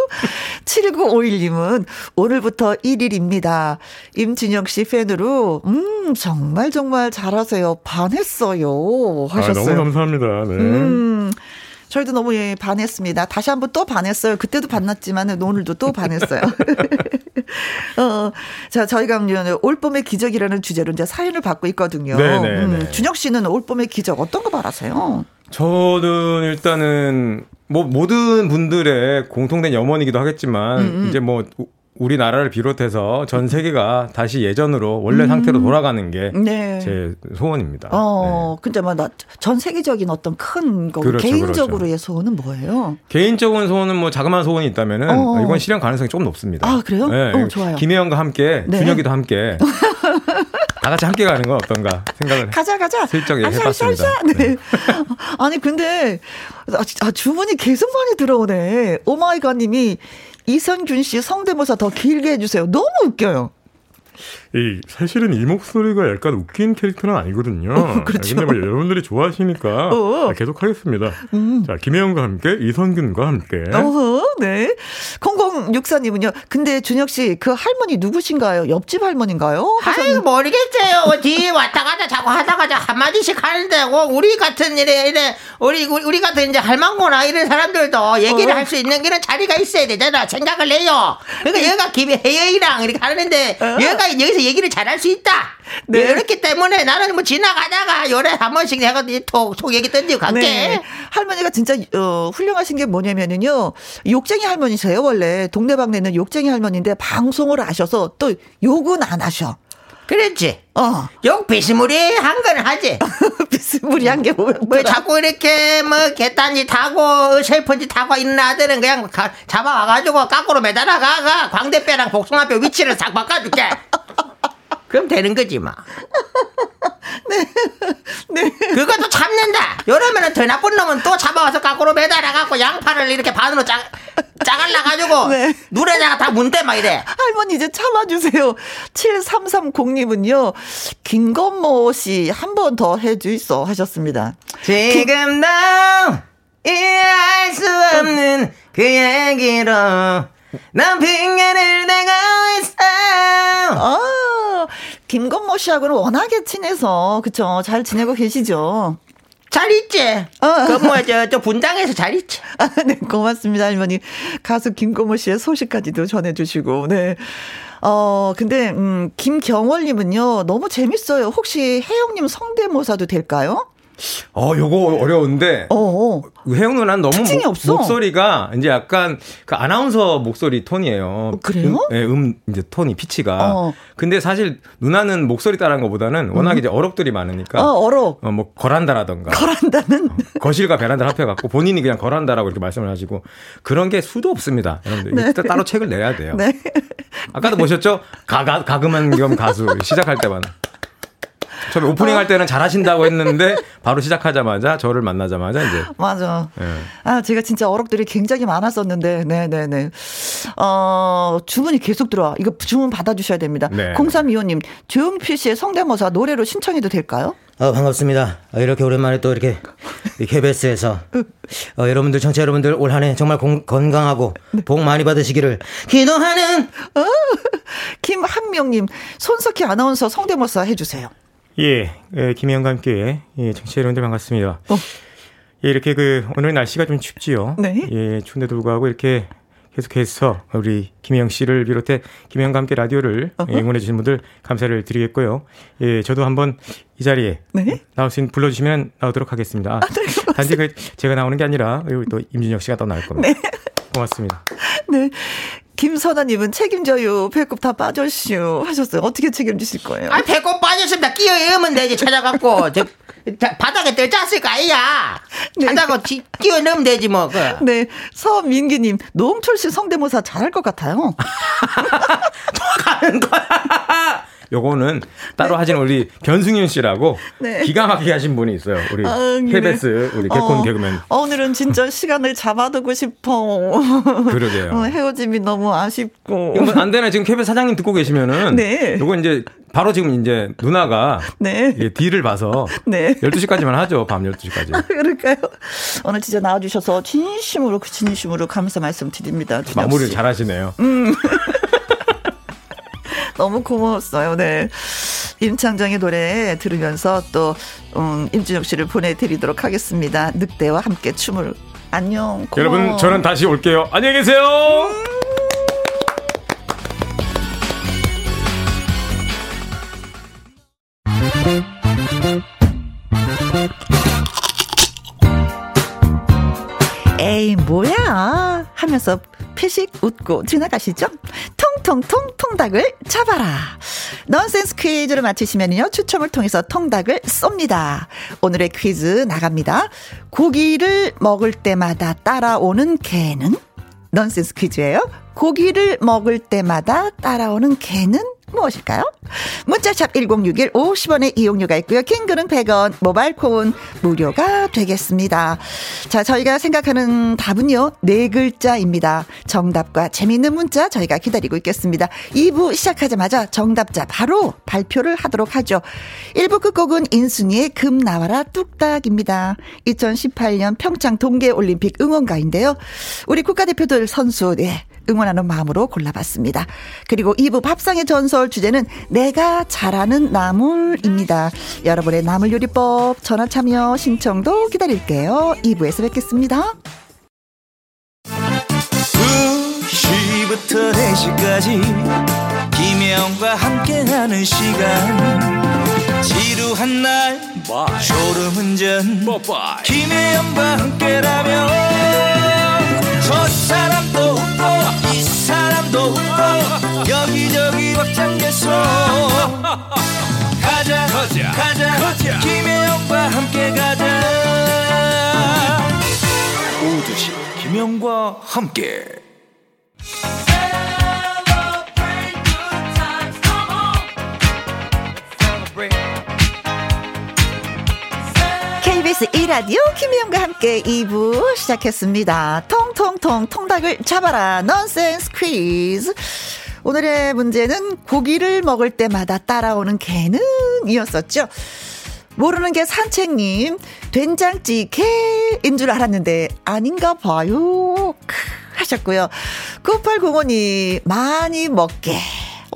7951님은 오늘부터 1일입니다. 임진영 씨 팬으로, 음, 정말 정말 잘하세요. 반했어요. 하셨어요. 아, 너무 감사합니다. 네. 음. 저희도 너무 예, 반했습니다. 다시 한번 또 반했어요. 그때도 반났지만 오늘도 또 반했어요. 어, 자, 저희가 올 봄의 기적이라는 주제로 이제 사연을 받고 있거든요. 음, 준혁 씨는 올 봄의 기적 어떤 거 바라세요? 저는 일단은 뭐 모든 분들의 공통된 염원이기도 하겠지만 음음. 음. 이제 뭐 우리나라를 비롯해서 전 세계가 다시 예전으로 원래 음. 상태로 돌아가는 게제 네. 소원입니다. 어, 네. 근데 뭐전 세계적인 어떤 큰 거, 그렇죠, 개인적으로의 그렇죠. 소원은 뭐예요? 개인적인 소원은 뭐 자그마한 소원이 있다면은 어. 이건 실현 가능성이 조금 높습니다. 아 그래요? 네. 어, 좋아요. 김혜영과 함께 네. 준혁이도 함께 다 같이 함께 가는 건 어떤가 생각을 가자 가자 슬쩍 예, 해봤습니다. 네. 네. 아니 근데 아, 주문이 계속 많이 들어오네. 오마이갓님이 이선균 씨 성대모사 더 길게 해주세요. 너무 웃겨요. 이 사실은 이 목소리가 약간 웃긴 캐릭터는 아니거든요. 어, 그렇죠. 근데 뭐 여러분들이 좋아하시니까 어. 계속 하겠습니다. 음. 자, 김혜영과 함께 이선균과 함께. 어허, 네. 0064님은요. 근데 준혁 씨 그 할머니 누구신가요? 옆집 할머니인가요? 아유 모르겠어요. 뒤 왔다 갔다 자꾸 하다가 한 마디씩 하는데 어, 우리 같은 이래 이래 우리 우리 같은 이제 할망구나 이런 사람들도 얘기를 어. 할수 있는 그런 자리가 있어야 되잖아. 생각을 해요. 그러니까 얘가 김혜영이랑 이렇게 하는데 어. 얘가 여기서 얘기를 잘할 수 있다. 네. 그렇기 때문에 나는 뭐 지나가다가 요래 한 번씩 내가 톡, 톡 얘기 던지고 갈게. 네. 할머니가 진짜, 어, 훌륭하신 게 뭐냐면은요. 욕쟁이 할머니세요, 원래. 동네방네는 욕쟁이 할머니인데 방송을 하셔서 또 욕은 안 하셔. 그랬지. 어. 욕 비스무리한 건 하지. 비스무리한 게 뭐야? 뭐 자꾸 이렇게 뭐 개딴지 타고 셀펀지 타고 있는 아들은 그냥 가, 잡아와가지고 깎으로 매달아가 광대뼈랑 복숭아뼈 위치를 싹 바꿔줄게. 그럼 되는 거지 뭐. 네. 네. 그것도 참는다. 이러면은 더 나쁜 놈은 또 잡아와서 깎으로 매달아갖고 양파를 이렇게 반으로 짜, 짜갈라가지고 네. 누에다가 다 문대 막 이래. 할머니 이제 참아주세요. 7330님은요. 김건모 씨 한 번 더 해주있어 하셨습니다. 지금 나 이해할 수 없는 그 얘기로 난 핑계를 대고 있어. 아, 김건모 씨하고는 워낙에 친해서 그쵸 잘 지내고 계시죠. 잘 있지? 어. 그, 뭐, 저, 저, 분당에서 잘 있지? 아, 네, 고맙습니다, 할머니. 가수 김건모 씨의 소식까지도 전해주시고, 네. 어, 근데, 음, 김경월님은요, 너무 재밌어요. 혹시 혜영님 성대모사도 될까요? 어, 요거 어려운데. 어. 어. 혜영 누나는 너무 목, 없어. 목소리가 이제 약간 그 아나운서 목소리 톤이에요. 어, 그래요? 음, 네, 음 이제 톤이 피치가. 어. 근데 사실 누나는 목소리 따라한 것보다는 워낙 음. 이제 어록들이 많으니까. 어, 어록. 어, 뭐 거란다라던가. 거란다는 어, 거실과 베란다를 합해 갖고 본인이 그냥 거란다라고 이렇게 말씀을 하시고 그런 게 수도 없습니다. 여러분들. 네. 따로 책을 내야 돼요. 네. 아까도 보셨죠? 가 가 가금한 겸 가수 시작할 때만. 처음에 오프닝 할 때는 잘하신다고 했는데 바로 시작하자마자 저를 만나자마자 이제 맞아. 네. 아 제가 진짜 어록들이 굉장히 많았었는데 네네네. 어 주문이 계속 들어와. 이거 주문 받아주셔야 됩니다. 네. 0325님 조용필 씨의 성대모사 노래로 신청해도 될까요? 어, 반갑습니다. 어, 이렇게 오랜만에 또 이렇게 KBS에서 어, 여러분들 청취자 여러분들 올 한해 정말 공, 건강하고 네. 복 많이 받으시기를 기도하는 어, 김한명님 손석희 아나운서 성대모사 해주세요. 예, 예 김혜영과 함께 예, 청취자 여러분들 반갑습니다. 어. 예, 이렇게 그 오늘 날씨가 좀 춥지요. 네. 예, 추운데도 불구하고 이렇게 계속해서 우리 김혜영 씨를 비롯해 김혜영과 함께 라디오를 어허. 응원해 주신 분들 감사를 드리겠고요. 예, 저도 한번 이 자리에 네? 나올 수 있는 불러주시면 나오도록 하겠습니다. 아, 네, 단지 그 제가 나오는 게 아니라 여기 또 임준혁 씨가 또 나올 겁니다. 네. 고맙습니다. 네. 김선아님은 책임져요. 배꼽 다 빠졌슈. 하셨어요. 어떻게 책임지실 거예요? 아, 배꼽 빠졌습니다. 끼어 넣으면 되지. 찾아갖고. 저, 바닥에 떨어졌을 거 아니야. 네. 찾아가 끼어 넣으면 되지, 뭐. 그. 네. 서민기님, 노홍철 씨 성대모사 잘할 것 같아요. 가는 거야. 요거는 따로 네. 하시는 우리 변승윤 씨라고 네. 기가 막히게 하신 분이 있어요. 우리 아, KBS 우리 개콘 어, 개그맨. 오늘은 진짜 시간을 잡아두고 싶어. 그러게요. 어, 헤어짐이 너무 아쉽고. 안 되나 지금 KBS 사장님 듣고 계시면은 네. 요거 이제 바로 지금 이제 누나가 네. 예, D를 봐서 네. 12시까지만 하죠. 밤 12시까지. 아, 그럴까요? 오늘 진짜 나와 주셔서 진심으로 그 진심으로 감사 말씀드립니다. 마무리를 잘 하시네요. 음. 너무 고마웠어요. 네. 임창정의 노래 들으면서 또, 음, 임준혁 씨를 보내드리도록 하겠습니다. 늑대와 함께 춤을. 안녕. 고마워. 여러분, 저는 다시 올게요. 안녕히 계세요. 음. 에이, 뭐야. 하면서 피식 웃고 지나가시죠? 통통통 통닭을 잡아라. 넌센스 퀴즈를 맞히시면요. 추첨을 통해서 통닭을 쏩니다. 오늘의 퀴즈 나갑니다. 고기를 먹을 때마다 따라오는 개는? 넌센스 퀴즈예요. 고기를 먹을 때마다 따라오는 개는 무엇일까요? 문자샵 1061 50원의 이용료가 있고요. 킹글은 100원, 모바일 콘 무료가 되겠습니다. 자, 저희가 생각하는 답은요. 네 글자입니다. 정답과 재미있는 문자 저희가 기다리고 있겠습니다. 2부 시작하자마자 정답자 바로 발표를 하도록 하죠. 1부 끝곡은 인순이의 금 나와라 뚝딱입니다. 2018년 평창 동계올림픽 응원가인데요. 우리 국가대표들 선수, 네. 응원하는 마음으로 골라봤습니다. 그리고 2부 밥상의 전설 주제는 내가 잘하는 나물입니다. 여러분의 나물 요리법 전화 참여 신청도 기다릴게요. 2부에서 뵙겠습니다. 2시부터 4시까지 김혜영과 함께하는 시간 지루한 날 졸음운전 김혜영과 함께라면 가자 가자 가자. 김혜영과 함께 가자 오두시 김혜영과 함께 KBS 1라디오 김희영과 함께 2부 시작했습니다. 통통통 통닭을 잡아라 넌센스 퀴즈. 오늘의 문제는 고기를 먹을 때마다 따라오는 개는 이었었죠. 모르는 게 산책님, 된장찌개인 줄 알았는데 아닌가 봐요. 하셨고요. 9805님, 많이 먹게.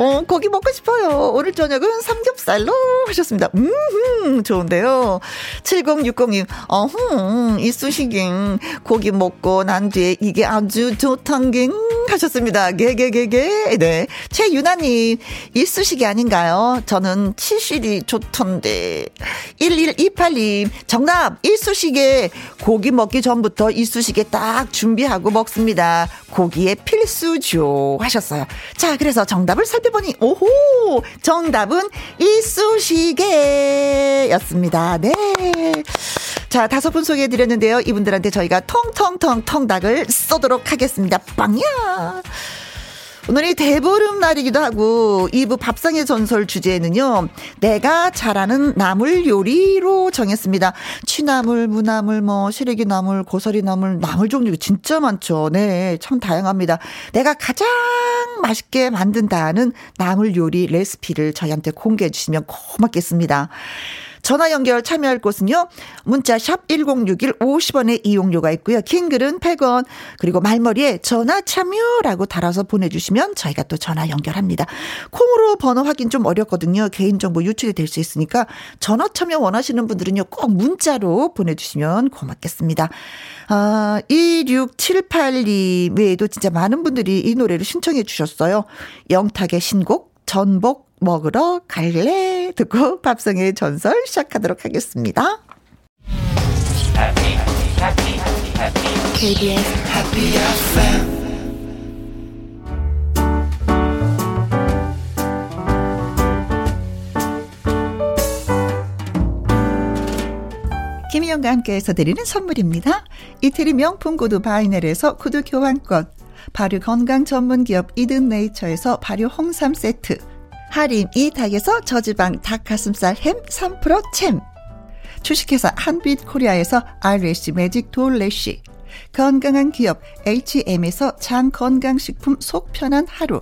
어, 고기 먹고 싶어요. 오늘 저녁은 삼겹살로 하셨습니다. 음, 좋은데요. 7060님, 어흥, 이쑤시갱 고기 먹고 난 뒤에 이게 아주 좋던갱 하셨습니다. 게게게게. 네. 최유나님, 이쑤시개 아닌가요? 저는 치실이 좋던데. 1128님, 정답, 이쑤시개. 고기 먹기 전부터 이쑤시개 딱 준비하고 먹습니다. 고기의 필수죠. 하셨어요. 자, 그래서 정답을 살펴 보니 오호 정답은 이쑤시개였습니다. 네. 자 다섯 분 소개해드렸는데요. 이분들한테 저희가 통통통 통 닭을 쏘도록 하겠습니다. 빵야. 오늘이 대보름 날이기도 하고 2부 밥상의 전설 주제는요. 내가 잘하는 나물 요리로 정했습니다. 취나물, 무나물, 뭐 시래기 나물, 고사리 나물, 나물 종류 진짜 많죠. 네, 참 다양합니다. 내가 가장 맛있게 만든다는 나물 요리 레시피를 저희한테 공개해 주시면 고맙겠습니다. 전화 연결 참여할 곳은요. 문자 샵 1061 50원의 이용료가 있고요. 킹글은 100원. 그리고 말머리에 전화 참여라고 달아서 보내주시면 저희가 또 전화 연결합니다. 콩으로 번호 확인 좀 어렵거든요. 개인정보 유출이 될 수 있으니까 전화 참여 원하시는 분들은요. 꼭 문자로 보내주시면 고맙겠습니다. 아, 2678님 외에도 진짜 많은 분들이 이 노래를 신청해 주셨어요. 영탁의 신곡 전복 먹으러 갈래? 듣고 밥상의 전설 시작하도록 하겠습니다. KBS Happy FM 김혜영과 함께해서 드리는 선물입니다. 이태리 명품 구두 바이네르에서 구두 교환권, 발효 건강 전문 기업 이든 네이처에서 발효 홍삼 세트, 하림 이 닭에서 저지방 닭가슴살 햄 3% 챔. 주식회사 한빛 코리아에서 아이래쉬 매직 돌래쉬. 건강한 기업 H&M에서 장 건강식품 속 편한 하루.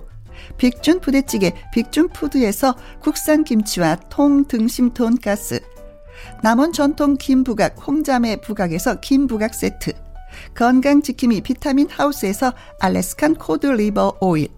빅준 부대찌개 빅준 푸드에서 국산 김치와 통 등심 돈가스. 남원 전통 김부각 홍자매 부각에서 김부각 세트. 건강지킴이 비타민 하우스에서 Alaskan cod liver oil.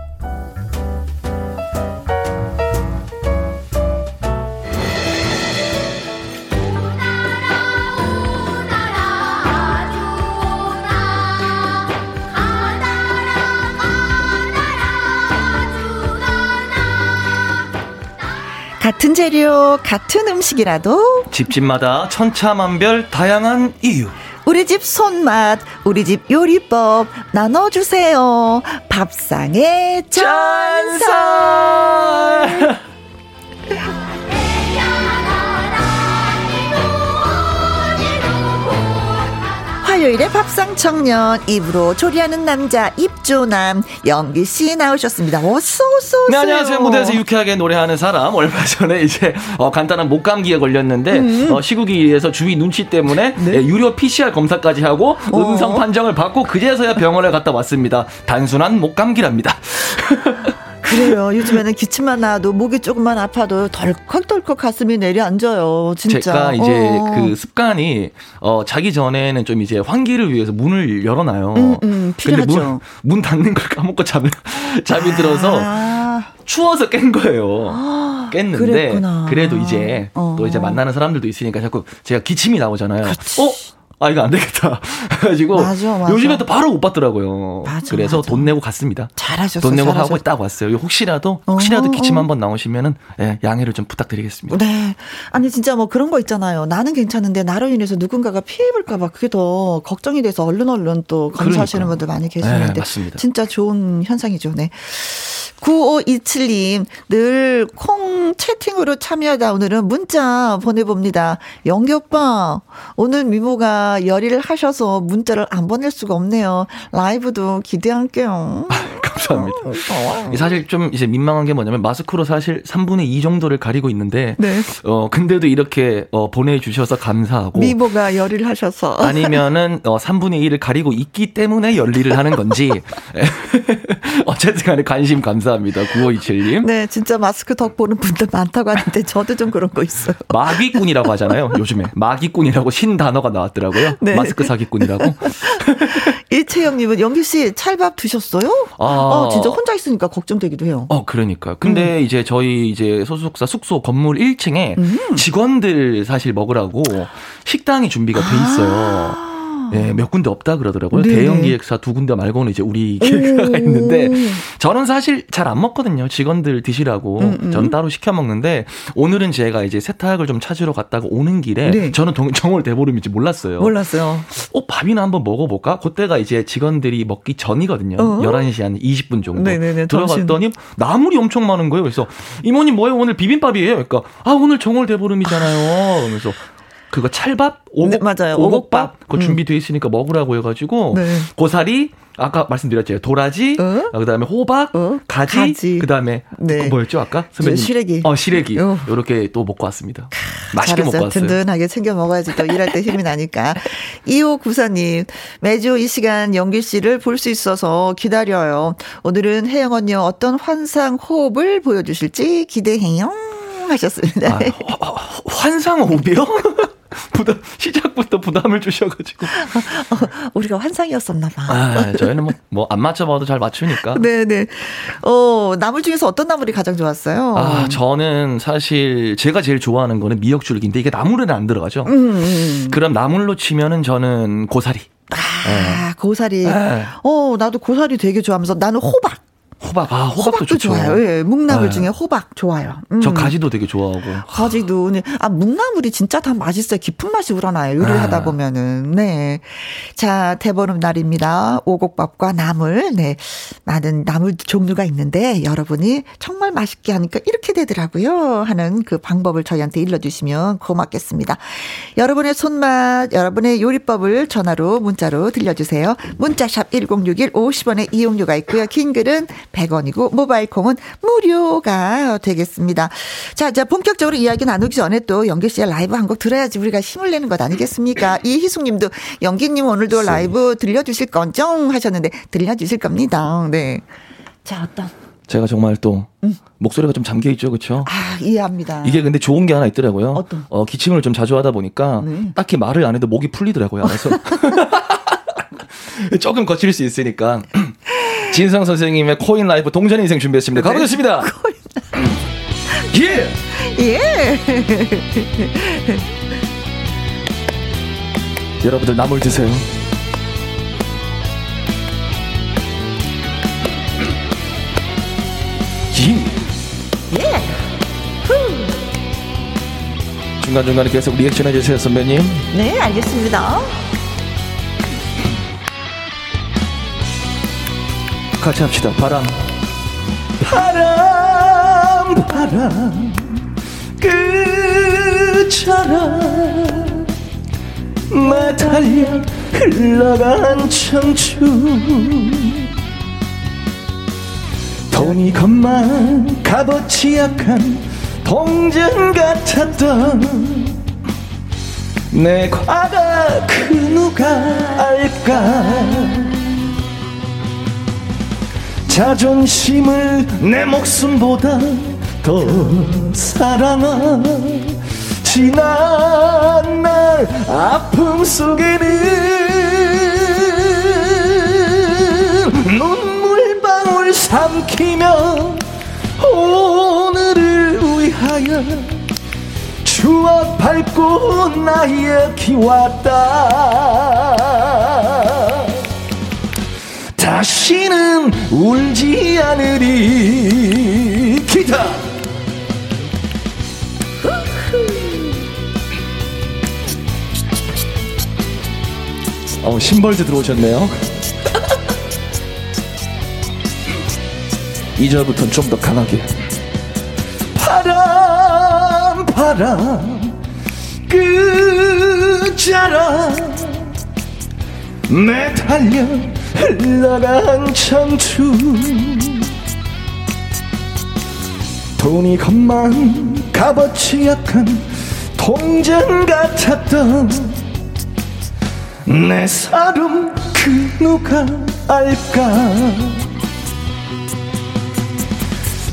같은 재료, 같은 음식이라도 집집마다 천차만별 다양한 이유. 우리 집 손맛, 우리 집 요리법 나눠주세요. 밥상의 전설. 화요일에 밥상 청년 입으로 조리하는 남자 입조남 영기 씨 나오셨습니다. 어서 어서 네 안녕하세요. 무대에서 유쾌하게 노래하는 사람 얼마 전에 이제 어, 간단한 목감기에 걸렸는데 음. 어, 시국이에서 주위 눈치 때문에 네? 예, 유료 PCR 검사까지 하고 어. 음성 판정을 받고 그제서야 병원에 갔다 왔습니다. 단순한 목감기랍니다. 그래요. 요즘에는 기침만 나도 목이 조금만 아파도 덜컥덜컥 가슴이 내려앉아요. 진짜. 제가 이제 어. 그 습관이 어 자기 전에는 좀 이제 환기를 위해서 문을 열어놔요. 음, 음, 근데 문, 문 닫는 걸 까먹고 잠이 잠이 아. 들어서 추워서 깬 거예요. 깼는데 그랬구나. 그래도 이제 어. 또 이제 만나는 사람들도 있으니까 자꾸 제가 기침이 나오잖아요. 그치. 어? 아 이거 안 되겠다. 맞아, 맞아. 요즘에 또 바로 못 받더라고요. 맞아, 그래서 맞아. 돈 내고 갔습니다. 잘하셨어요. 돈 내고 잘하셨어. 하고 딱 왔어요. 혹시라도 혹시라도 어, 기침 어. 한번 나오시면은 예, 양해를 좀 부탁드리겠습니다. 네. 아니 진짜 뭐 그런 거 있잖아요. 나는 괜찮은데 나로 인해서 누군가가 피해 볼까봐 그게 더 걱정이 돼서 얼른 얼른 또 검사하시는 그러니까. 분들 많이 계시는데 네, 맞습니다. 진짜 좋은 현상이죠. 네. 9527님, 늘 콩 채팅으로 참여하다 오늘은 문자 보내봅니다. 영기 오빠, 오늘 미모가 열의를 하셔서 문자를 안 보낼 수가 없네요. 라이브도 기대할게요. 감사합니다. 어, 사실 좀 이제 민망한 게 뭐냐면 마스크로 사실 3분의 2 정도를 가리고 있는데, 네. 어, 근데도 이렇게 어, 보내 주셔서 감사하고. 미모가 열의를 하셔서. 아니면은 어, 3분의 2를 가리고 있기 때문에 열일을 하는 건지. 어쨌든 간에 관심 감사합니다. 9527 님. 네, 진짜 마스크 덕 보는 분들 많다고 하는데 저도 좀 그런 거 있어요. 마귀꾼이라고 하잖아요. 요즘에. 마귀꾼이라고 신 단어가 나왔더라고요. 네. 마스크 사기꾼이라고. 이채영님은 영기 씨 찰밥 드셨어요? 아, 어, 진짜 혼자 있으니까 걱정되기도 해요. 어, 그러니까. 근데 음. 이제 저희 이제 소속사 숙소 건물 1층에 음. 직원들 사실 먹으라고 식당이 준비가 돼 있어요. 아. 네, 몇 군데 없다 그러더라고요. 네 대형 기획사 두 군데 말고는 이제 우리 기획사가 있는데 저는 사실 잘 안 먹거든요. 직원들 드시라고 음, 음. 저는 따로 시켜 먹는데 오늘은 제가 이제 세탁을 좀 찾으러 갔다가 오는 길에 네. 저는 정월 대보름인지 몰랐어요. 몰랐어요. 어 밥이나 한번 먹어볼까? 그때가 이제 직원들이 먹기 전이거든요. 어 11시 한 20분 정도 네네네, 들어갔더니 나물이 엄청 많은 거예요. 그래서 이모님 뭐예요? 오늘 비빔밥이에요. 그러니까 아 오늘 정월 대보름이잖아요. 그래서 그거 찰밥, 오곡, 네, 맞아요. 오곡밥, 그거 음. 준비돼 있으니까 먹으라고 해가지고 네. 고사리 아까 말씀드렸죠. 도라지, 어? 그다음에 호박, 어? 가지, 가지, 그다음에 네. 그 뭐였죠 아까 선배님? 시래기. 어 시래기. 어. 요렇게 또 먹고 왔습니다. 맛있게 잘했어요. 먹고 왔어요. 든든하게 챙겨 먹어야지 또 일할 때 힘이 나니까. 2호 구사님 매주 이 시간 영길 씨를 볼 수 있어서 기다려요. 오늘은 혜영 언니 어떤 환상 호흡을 보여주실지 기대해요. 하셨습니다. 아, 환상 호흡이요? 부담 시작부터 부담을 주셔가지고 어, 우리가 환상이었었나 봐. 아, 저희는 뭐 뭐 안 맞춰봐도 잘 맞추니까. 네네. 어 나물 중에서 어떤 나물이 가장 좋았어요? 아 저는 사실 제가 제일 좋아하는 거는 미역줄기인데 이게 나물에는 안 들어가죠. 음, 음. 음. 그럼 나물로 치면은 저는 고사리. 아 네. 고사리. 네. 어 나도 고사리 되게 좋아하면서 나는 호박. 호박, 아, 호박도, 호박도 좋아요. 예, 묵나물 네. 중에 호박 좋아요. 음. 저 가지도 되게 좋아하고. 가지도, 네. 아, 묵나물이 진짜 다 맛있어요. 깊은 맛이 우러나요. 요리하다 네. 보면은. 네. 자, 대보름 날입니다. 오곡밥과 나물. 네. 많은 나물 종류가 있는데 여러분이 정말 맛있게 하니까 이렇게 되더라고요. 하는 그 방법을 저희한테 일러주시면 고맙겠습니다. 여러분의 손맛, 여러분의 요리법을 전화로, 문자로 들려주세요. 문자샵 1061 50원의 이용료가 있고요. 긴 글은 100원이고 모바일 콩은 무료가 되겠습니다. 자, 자 본격적으로 이야기 나누기 전에 또 연기 씨의 라이브 한 곡 들어야지 우리가 힘을 내는 것 아니겠습니까? 이희숙 님도 연기 님 오늘도 라이브 들려 주실 건정 하셨는데 들려 주실 겁니다. 네. 자, 어떤 제가 정말 또 음. 목소리가 좀 잠겨 있죠, 그렇죠? 아 이해합니다. 이게 근데 좋은 게 하나 있더라고요. 어떤? 어 기침을 좀 자주 하다 보니까 네. 딱히 말을 안 해도 목이 풀리더라고요. 그래서 조금 거칠 수 있으니까 진성 선생님의 코인 라이브 동전 인생 준비했습니다. 가보겠습니다. 네. 예. 예. 여러분들 나물 드세요. 예. 예. 중간중간에 계속 리액션 해주세요, 선배님. 네, 알겠습니다. 같이 합시다. 바람. 바람, 바람, 끝처럼 매달려 흘러간 청춘. 돈이 것만 값어치 약한 동전 같았던 내 과거 그 누가 알까 자존심을 내 목숨보다 더 사랑한 지난 날 아픔 속에는 눈물 방울 삼키며 오늘을 위하여 추억 밟고 나의 기왔다 다시는 울지 않으리. 기타. 어 신벌드 들어오셨네요. 이제부터는 좀 더 강하게. 바람 바람 끝자락 매달려 흘러간 청춘. 돈이 겁만 값어치 약한 동전 같았던 내 사름 그 누가 알까?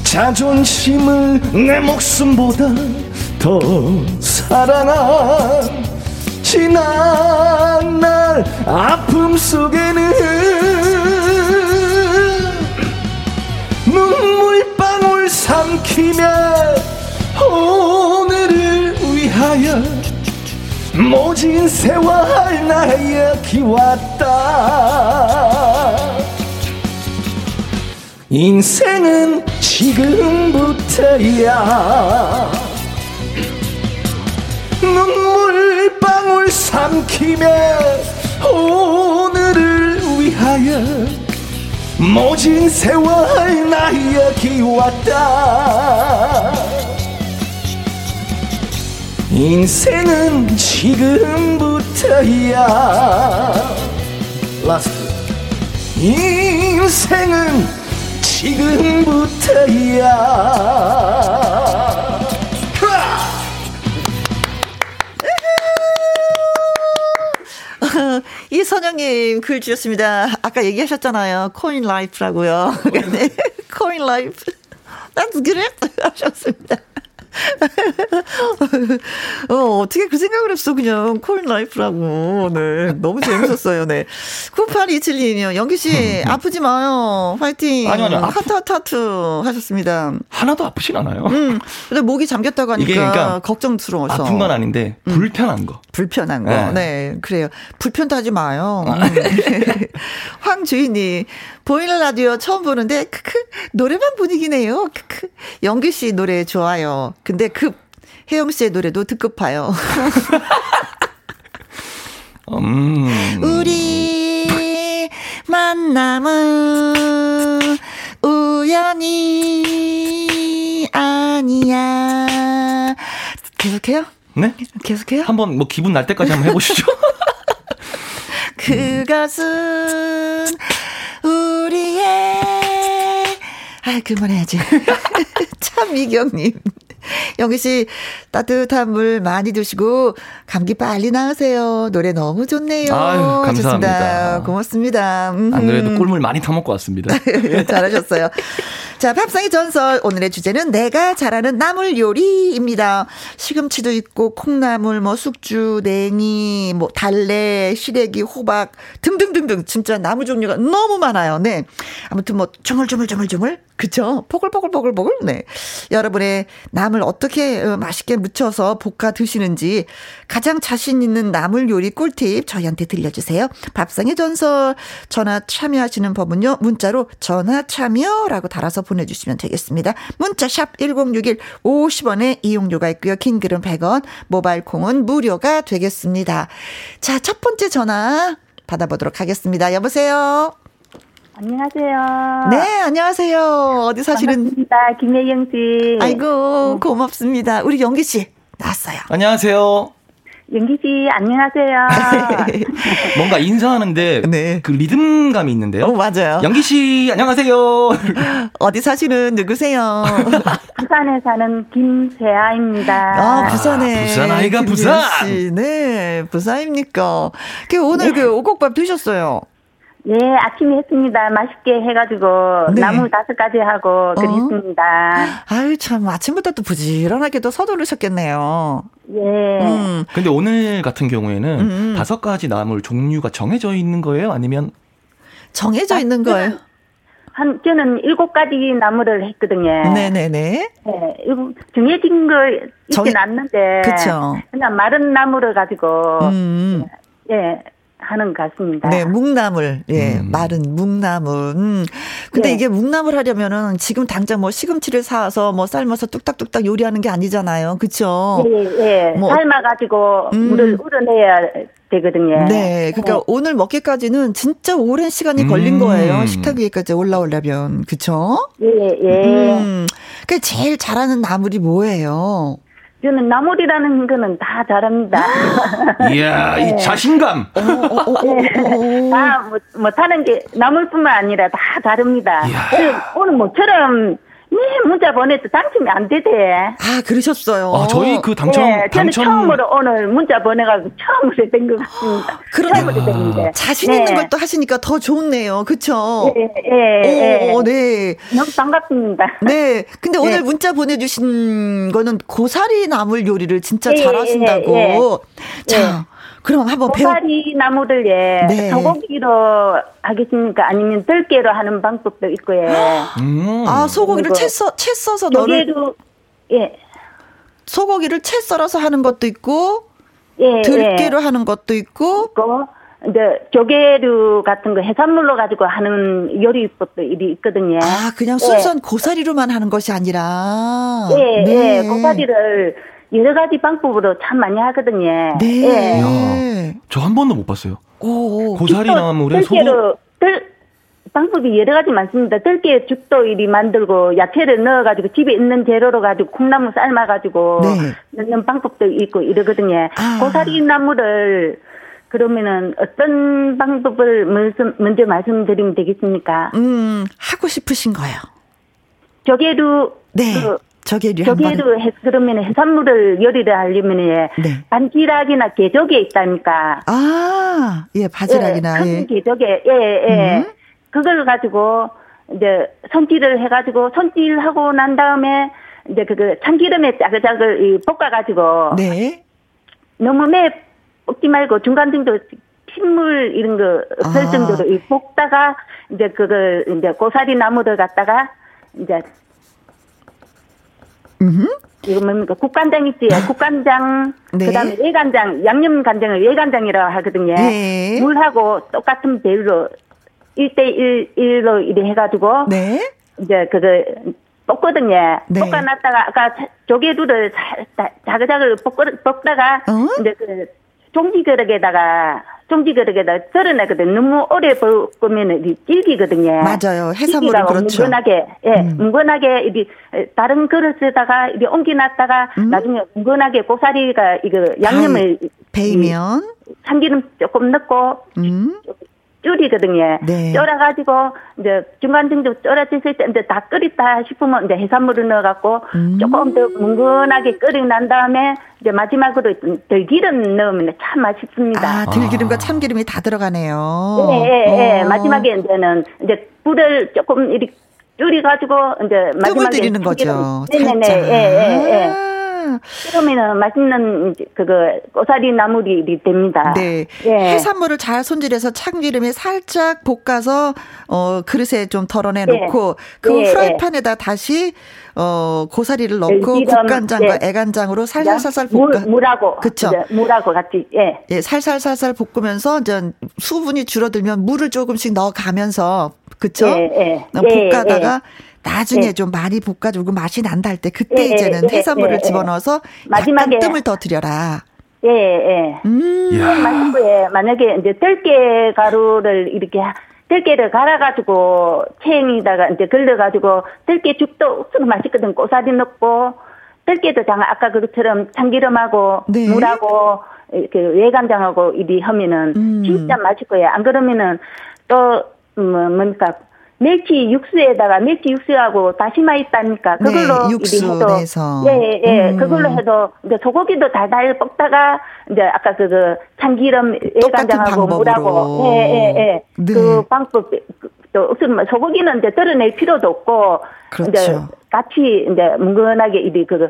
자존심을 내 목숨보다 더 사랑한 지난 날 아픔 속에는 눈물 방울 삼키며 오늘을 위하여 모진 세월 나의 기왔다. 인생은 지금부터야. 눈물 방울 삼키며 오늘을 위하여 모진 세월 나의 기왔다. 인생은 지금부터야. 라스트. 인생은 지금부터야 이선영님 글 주셨습니다. 아까 얘기하셨잖아요. 코인 라이프라고요. 네, 코인 라이프. That's 하셨습니다. 어, 어떻게 그 생각을 했어, 그냥. 코인 라이프라고. 네. 너무 재밌었어요, 네. 9827님이요. 영기씨, 아프지 마요. 화이팅. 아니요, 아니요. 하트, 하트, 하트 하셨습니다. 하나도 아프진 않아요. 음. 근데 목이 잠겼다고 하니까 그러니까 걱정스러워서. 아픈 건 아닌데, 불편한 거. 불편한 거. 네, 네 그래요. 불편도 하지 마요. 아. 음. 황주인님, 보이는 라디오 처음 보는데, 크크, 노래방 분위기네요. 크크. 영기 씨 노래 좋아요. 근데 급, 혜영 씨의 노래도 듣고파요. 음. 우리 만남은 우연이 아니야. 계속해요? 네? 계속해요? 한번 뭐 기분 날 때까지 한번 해보시죠. 그것은 우리의 아 그만해야지. 참미경님. 영기 씨 따뜻한 물 많이 드시고 감기 빨리 나으세요. 노래 너무 좋네요. 아유, 감사합니다. 하셨습니다. 고맙습니다. 안 그래도 꿀물 많이 타먹고 왔습니다. 잘하셨어요. 자, 밥상의 전설. 오늘의 주제는 내가 잘하는 나물 요리입니다. 시금치도 있고, 콩나물, 뭐, 숙주, 냉이, 뭐, 달래, 시래기, 호박 등등등등. 진짜 나무 종류가 너무 많아요. 네. 아무튼 뭐, 조물조물조물조물. 그쵸? 포글포글포글포글. 네. 여러분의 나물 어떻게 어, 맛있게 무쳐서 볶아 드시는지 가장 자신 있는 나물 요리 꿀팁 저희한테 들려주세요. 밥상의 전설 전화 참여하시는 법은요. 문자로 전화 참여라고 달아서 보내주시면 되겠습니다. 문자 샵 1061 50원의 이용료가 있고요. 킹글은 100원 모바일 콩은 무료가 되겠습니다. 자, 첫 번째 전화 받아보도록 하겠습니다. 여보세요. 안녕하세요. 네, 안녕하세요. 어디 사시는? 반갑습니다. 김혜영 씨. 아이고, 고맙습니다. 우리 영기 씨 나왔어요. 안녕하세요. 영기 씨, 안녕하세요. 뭔가 인사하는데 네. 그 리듬감이 있는데요. 어, 맞아요. 영기 씨, 안녕하세요. 어디 사시는 누구세요? 부산에 사는 김세아입니다. 아, 부산에. 아, 부산 아이가 부산. 씨. 네, 부산입니까? 그 오늘 네. 그 오곡밥 드셨어요? 네, 아침에 했습니다. 맛있게 해가지고 네. 나물 다섯 가지 하고 그랬습니다. 아유, 참, 아침부터 또 부지런하게 또 서두르셨겠네요. 예. 음. 근데 오늘 같은 경우에는 음. 다섯 가지 나물 종류가 정해져 있는 거예요? 아니면 정해져 있는 거예요? 한 저는 일곱 가지 나물을 했거든요. 네네네. 네, 일곱- 정해진 거 있긴 정해- 않는데 그쵸. 그냥 마른 나물을 가지고 음. 예 하는 것 같습니다. 네, 묵나물. 예, 음. 마른 묵나물. 음. 근데 네. 이게 묵나물 하려면은 지금 당장 뭐 시금치를 사서 뭐 삶아서 뚝딱뚝딱 요리하는 게 아니잖아요. 그쵸? 예, 예. 뭐- 삶아가지고 음. 물을 우려내야 되거든요. 네. 그러니까 네. 오늘 먹기까지는 진짜 오랜 시간이 음. 걸린 거예요. 식탁 위에까지 올라오려면. 그쵸? 예, 예. 음. 그 제일 잘하는 나물이 뭐예요? 저는 나물이라는 거는 다 잘합니다. 이야, 네. 이 자신감. 어, 네. 다 뭐, 못하는 게 나물뿐만 아니라 다 다릅니다. 오늘, 오늘 뭐처럼 네, 문자 보내도 당첨이 안 되대. 아, 그러셨어요. 아, 저희 그 당첨, 네, 저는 당첨. 처음으로 오늘 문자 보내가지고 처음으로 된 것 같습니다. 그러네. 자신 있는 네. 걸 또 하시니까 더 좋네요. 그쵸? 네, 네. 오, 네. 너무 반갑습니다. 네. 근데 오늘 네. 문자 보내주신 거는 고사리 나물 요리를 진짜 잘하신다고. 자. 그럼 한번 배워. 고사리 나무를 예 네. 소고기로 하겠습니까? 아니면 들깨로 하는 방법도 있고요. 음. 아 소고기를 채 써, 채 써서 너를 예 소고기를 채 썰어서 하는 것도 있고 예, 들깨로 예. 하는 것도 있고. 있고. 이제 조개류 같은 거 해산물로 가지고 하는 요리법도 일이 있거든요. 아, 그냥 순수한 예. 고사리로만 하는 것이 아니라. 예, 네. 예, 고사리를 여러 가지 방법으로 참 많이 하거든요. 네. 예. 저 한 번도 못 봤어요. 오, 고사리 나물에 소금. 방법이 여러 가지 많습니다. 들깨 죽도 이리 만들고 야채를 넣어가지고 집에 있는 재료로 가지고 콩나물 삶아가지고 네. 넣는 방법도 있고 이러거든요. 아. 고사리 나물을 그러면은 어떤 방법을 먼저, 먼저 말씀드리면 되겠습니까? 음 하고 싶으신 거요. 조개류 네. 그 저게류 저게류 해, 그러면 해산물을 요리를 하려면 예, 네. 반지락이나 게조개 있다니까. 아, 예, 바지락이나 예, 큰 게조개, 예, 예. 음. 그걸 가지고 이제 손질을 해가지고 손질하고 난 다음에 이제 그, 그 참기름에 짜글짜글 볶아가지고. 네. 너무 매 볶지 말고 중간 정도 핏물 이런 거설 아. 정도로 볶다가 이제 그걸 이제 고사리 나무를 갖다가 이제 이거 뭡니까? 국간장 있지? 아. 국간장, 네. 그 다음에 예간장, 양념 간장을 예간장이라고 하거든요. 네. 물하고 똑같은 배율로 1대1, 1로 이래 해가지고. 네. 이제 그거 볶거든요. 네. 볶아놨다가 아까 조개류를 자글자글 볶다가 어? 이제 그 종지 그릇에다가 종지 그릇에다 썰어내거든. 너무 오래 볶으면 질기거든요. 맞아요. 해산물은 그렇죠. 뭉근하게, 예, 음. 뭉근하게 이리 다른 그릇에다가 이리 옮겨놨다가 음. 나중에 뭉근하게 고사리가 이거 양념을 베이면 참기름 조금 넣고 음. 쫄이거든요. 네. 쫄아가지고 이제 중간 정도 쫄아졌을 때 이제 다 끓였다 싶으면 이제 해산물을 넣어갖고 음. 조금 더 뭉근하게 끓여 난 다음에 이제 마지막으로 들기름 넣으면 참 맛있습니다. 아, 들기름과 아. 참기름이 다 들어가네요. 네, 네, 네. 마지막에 이제는 이제 불을 조금 이렇게 줄여가지고 이제 마지막에 드리는 거죠. 네네네. 예, 예, 예. 그러면은 맛있는 그거 고사리 나물이 됩니다. 네. 예. 해산물을 잘 손질해서 참기름에 살짝 볶아서 어 그릇에 좀 덜어내 놓고 예. 그 예. 프라이팬에다 다시 어 고사리를 넣고 네, 국간장과 예. 애간장으로 살살살살 볶아 물, 하고 그쵸 물하고 같이 예. 예, 살살살살 볶으면서 이제 수분이 줄어들면 물을 조금씩 넣어 가면서 그쵸? 예, 예. 볶아다가 예. 나중에 네. 좀 많이 볶아주고 맛이 난다 할 때 그때 네, 이제는 네, 해산물을 집어넣어서 마지막에 뜸을 더 들여라. 예, 예. 음. 맛있고, 예. 만약에 이제 들깨 가루를 이렇게 들깨를 갈아가지고 체행에다가 이제 걸러가지고 들깨 죽도 옥수수 맛있거든. 고사리 넣고 들깨도 장 아까 그것처럼 참기름하고 네. 물하고 이렇게 외간장하고 이리 하면은 음. 진짜 맛있고요. 안 그러면은 또 뭐, 뭡니까 멸치 육수에다가 멸치 육수하고 다시마 있다니까 네, 그걸로 네, 육수 내서 예, 예, 음. 그걸로 해도 이제 소고기도 달달 볶다가 이제 아까 그, 그 참기름 애간장하고 물하고 예, 예, 예. 네. 그 방법 또 소고기는 이제 덜어낼 필요도 없고 그렇죠. 이제 같이 이제 뭉근하게 이리 그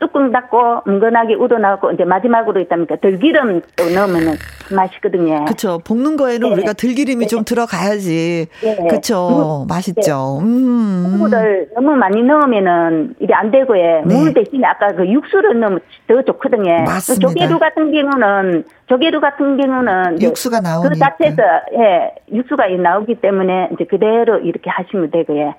뚜껑 닫고 뭉근하게 우러나고 이제 마지막으로 있다니까 들기름 또 넣으면은 맛있거든요. 그렇죠. 볶는 거에는 네. 우리가 들기름이 네. 좀 들어가야지. 네. 그렇죠. 맛있죠. 네. 음. 물을 너무 많이 넣으면은 이게 안 되고요. 네. 물 대신에 아까 그 육수를 넣으면 더 좋거든요. 맞습니다. 조개류 같은 경우는 조개류 같은 경우는 육수가 나오니까 그 자체에서 예 육수가 나오기 때문에 이제 그대로 이렇게 하시면 되고요.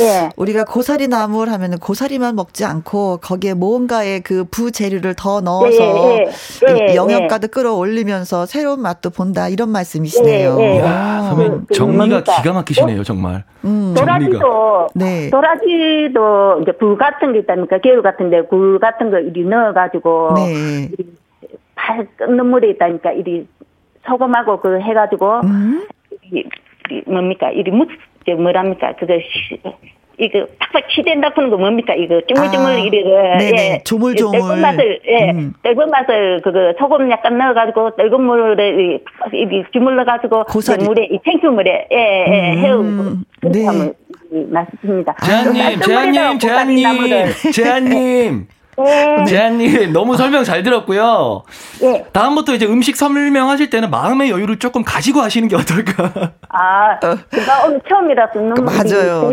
예. 우리가 고사리 나물 하면은 고사리만 먹지 않고 거기에 뭔가의 그 부재료를 더 넣어서 예, 예, 예 영양가도 끌어올리면서 새로운 맛도 본다 이런 말씀이시네요. 예, 야, 선배 정리가 기가 막히시네요, 정말. 음. 도라지도 네. 도라지도 이제 굴 같은 게 있다니까 개울 같은데 굴 같은 거 이리 넣어가지고 네. 발 끓는 물에 있다니까 이리 소금하고 그 해가지고 음? 이, 이 뭡니까 이리 무 뭐랍니까? 그거 이거 팍팍 치댄다 푸는 거 뭡니까? 이거 쪼물쪼물 아, 이래 예. 조물조물. 떫은 맛을 예. 음. 떫은 맛을 그거 소금 약간 넣어 가지고 떫은 물에 이 주물러 가지고 고사리. 물에 이 생수물에 예예 예, 음, 해우고 네. 맛있습니다. 재한님 재한님 재한님 재한님 네. 재한님 너무 설명 잘 들었고요. 네. 다음부터 이제 음식 설명하실 때는 마음의 여유를 조금 가지고 하시는 게 어떨까? 아, 제가 오늘 처음이라 듣는 그, 맞아요.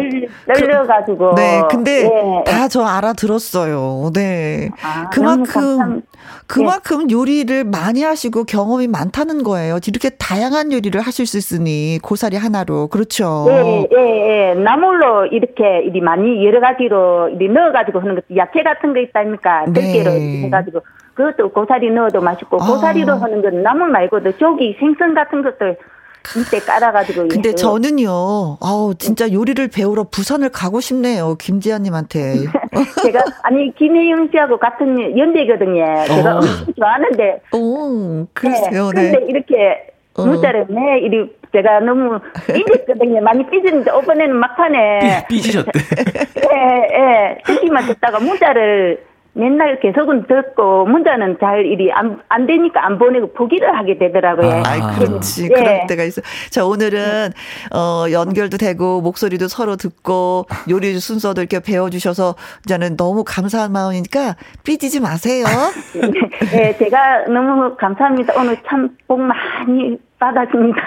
떨려가지고. 그, 네, 근데 네. 다저 알아들었어요. 네. 아, 그만큼 그만큼 네. 요리를 많이 하시고 경험이 많다는 거예요. 이렇게 다양한 요리를 하실 수 있으니 고사리 하나로 그렇죠. 예, 예, 예. 나물로 이렇게 이리 많이 여러 가지로 이리 넣어가지고 하는 것도 야채 같은 거 있다 아닙니까? 들깨로 네. 해가지고 그것도 고사리 넣어도 맛있고 아. 고사리로 하는 건 나물 말고도 조기 생선 같은 것들 이때 깔아가지고. 근데 예. 저는요, 아우, 진짜 요리를 배우러 부산을 가고 싶네요. 김지아님한테. 제가, 아니, 김혜영 씨하고 같은 연대거든요. 제가 어. 좋아하는데. 오, 그러세요, 네. 근데 이렇게 어. 문자를 내, 이리, 제가 너무 삐졌거든요. 많이 삐졌는데, 이번에는 막판에. 삐, 삐지셨대. 예, 예. 듣기만 듣다가 문자를 맨날 계속은 듣고 문자는 잘 일이 안, 안 되니까 안 보내고 포기를 하게 되더라고요. 아, 그렇지. 네. 그럴 때가 있어. 자, 오늘은 어 연결도 되고 목소리도 서로 듣고 요리 순서도 이렇게 배워 주셔서 이제는 너무 감사한 마음이니까 삐지지 마세요. 네, 제가 너무 감사합니다. 오늘 참 복 많이 받았습니다.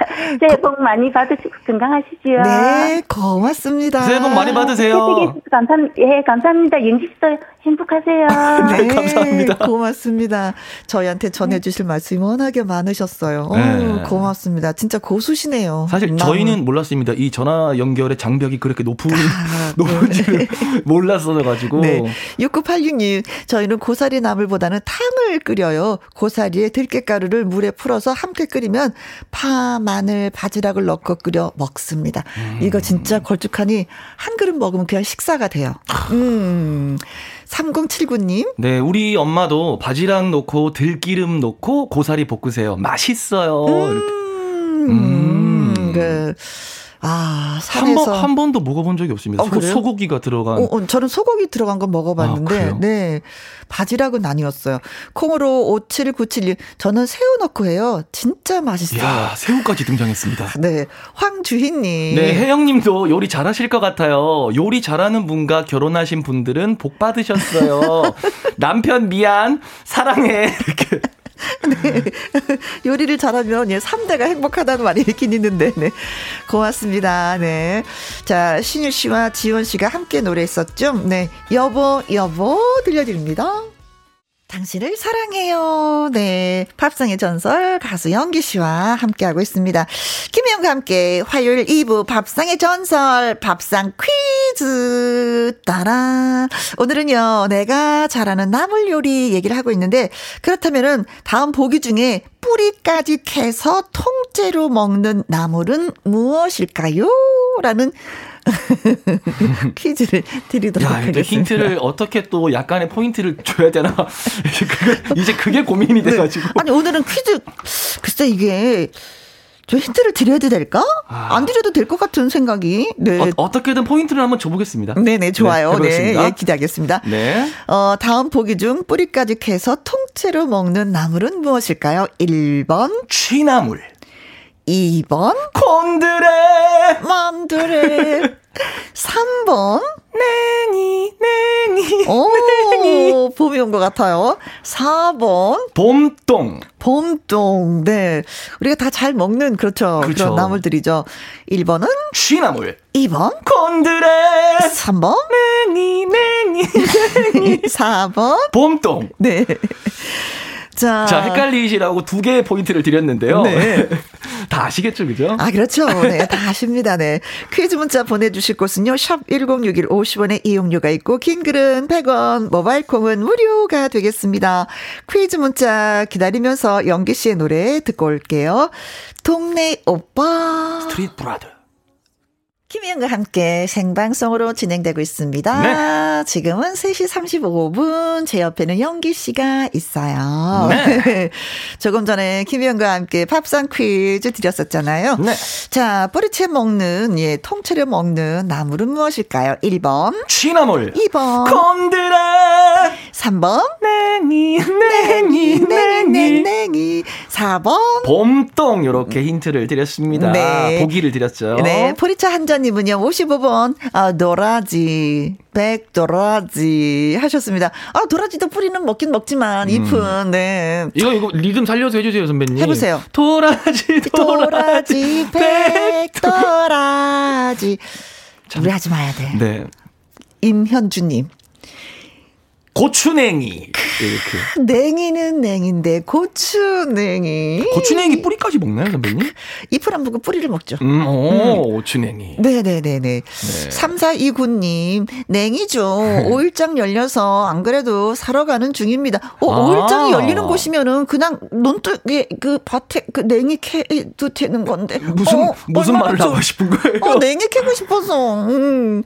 새해 복 많이 받으시고 건강하시지요. 네, 고맙습니다. 새해 복 많이 받으세요. 감사합니다. 예, 감사합니다. 영지 씨도 행복하세요. 네, 감사합니다. 고맙습니다. 저희한테 전해주실 말씀이 워낙에 많으셨어요. 네. 오, 고맙습니다. 진짜 고수시네요. 사실 나무. 저희는 몰랐습니다. 이 전화 연결의 장벽이 그렇게 높은, 아, 높은지 네. 몰랐어가지고. 네. 6986님, 저희는 고사리 나물보다는 탕을 끓여요. 고사리에 들깨가루를 물에 풀어서 함께 끓이면 파, 마늘, 바지락을 넣고 끓여 먹습니다. 음. 이거 진짜 걸쭉하니 한 그릇 먹으면 그냥 식사가 돼요. 음. 3079님. 네, 우리 엄마도 바지락 넣고 들기름 넣고 고사리 볶으세요. 맛있어요. 음. 이렇게. 음. 그. 아, 산에서 한, 번, 한 번도 먹어본 적이 없습니다. 어, 소, 고기가 들어간. 어, 어, 저는 소고기 들어간 건 먹어봤는데, 아, 네. 바지락은 아니었어요. 콩으로 5797님, 저는 새우 넣고 해요. 진짜 맛있어요. 야, 새우까지 등장했습니다. 네. 황주희님. 네, 혜영님도 요리 잘하실 것 같아요. 요리 잘하는 분과 결혼하신 분들은 복 받으셨어요. 남편 미안, 사랑해. 이렇게. 네. 요리를 잘하면 예, 3대가 행복하다는 말이 있긴 있는데, 네. 고맙습니다. 네. 자, 신유 씨와 지원 씨가 함께 노래했었죠. 네. 여보, 여보, 들려드립니다. 당신을 사랑해요. 네. 팝상의 전설 가수 연기 씨와 함께하고 있습니다. 김혜영과 함께 화요일 2부 밥상의 전설 밥상 퀴즈 따라. 오늘은요, 내가 잘하는 나물 요리 얘기를 하고 있는데, 그렇다면은 다음 보기 중에 뿌리까지 캐서 통째로 먹는 나물은 무엇일까요? 라는 퀴즈를 드리도록 야, 하겠습니다. 힌트를 어떻게 또 약간의 포인트를 줘야 되나? 이제 그게 고민이 네. 돼가지고. 아니 오늘은 퀴즈 글쎄 이게 저 힌트를 드려도 될까? 아. 안 드려도 될 것 같은 생각이. 네. 어, 떻게든 포인트를 한번 줘보겠습니다. 네네, 좋아요. 네, 네, 예, 기대하겠습니다. 네. 어, 다음 보기 중 뿌리까지 캐서 통째로 먹는 나물은 무엇일까요? 1번. 취나물. 2번? 곤드레. 만드레. 3번? 냉이 냉이 오 냉이. 봄이 온 것 같아요. 4번? 봄동. 봄동. 네. 우리가 다 잘 먹는 그렇죠, 그렇죠. 그런 나물들이죠. 1번은? 취나물. 2번? 곤드레. 3번? 냉이 냉이 냉이. 4번? 봄동. 네 자, 자 헷갈리시라고 두 개의 포인트를 드렸는데요. 네. 다 아시겠죠, 그죠? 아, 그렇죠. 네, 다 아십니다. 네. 퀴즈 문자 보내주실 곳은요, 샵 1061 50원의 이용료가 있고, 긴 글은 100원, 모바일 콩은 무료가 되겠습니다. 퀴즈 문자 기다리면서 영기 씨의 노래 듣고 올게요. 동네 오빠. 스트릿 브라더. 김희영과 함께 생방송으로 진행되고 있습니다. 네. 지금은 3시 35분. 제 옆에는 영기 씨가 있어요. 네. 조금 전에 김희영과 함께 밥상 퀴즈 드렸었잖아요. 네. 자, 뿌리채 먹는, 예, 통째로 먹는 나물은 무엇일까요? 1번. 취나물. 2번. 곤드레. 3번. 냉이, 냉이, 냉이, 냉이. 4번. 봄동. 요렇게 힌트를 드렸습니다. 네. 보기를 드렸죠. 네. 보리차 한 잔. 님은요, 55번, 아, 도라지, 백 도라지 하셨습니다. 아, 도라지도 뿌리는 먹긴 먹지만, 잎은, 음. 네. 이거, 이거 리듬 살려서 해주세요, 선배님. 해보세요. 도라지, 도라지, 백 도라지. 우리 하지 마야 돼. 네. 임현주님. 고추냉이 이렇게. 냉이는 냉인데 고추냉이. 고추냉이 뿌리까지 먹나요, 선배님? 잎을 안 보고 뿌리를 먹죠. 음, 오, 음. 고추냉이. 네네네네. 네. 3429님, 냉이죠. 오일장 열려서 안 그래도 사러 가는 중입니다. 오, 아. 오일장이 열리는 곳이면은 그냥 논둑에 그 밭에 그 냉이 캐도 되는 건데. 무슨, 어, 무슨 말을 하고 싶은 거예요? 어, 냉이 캐고 싶어서. 음.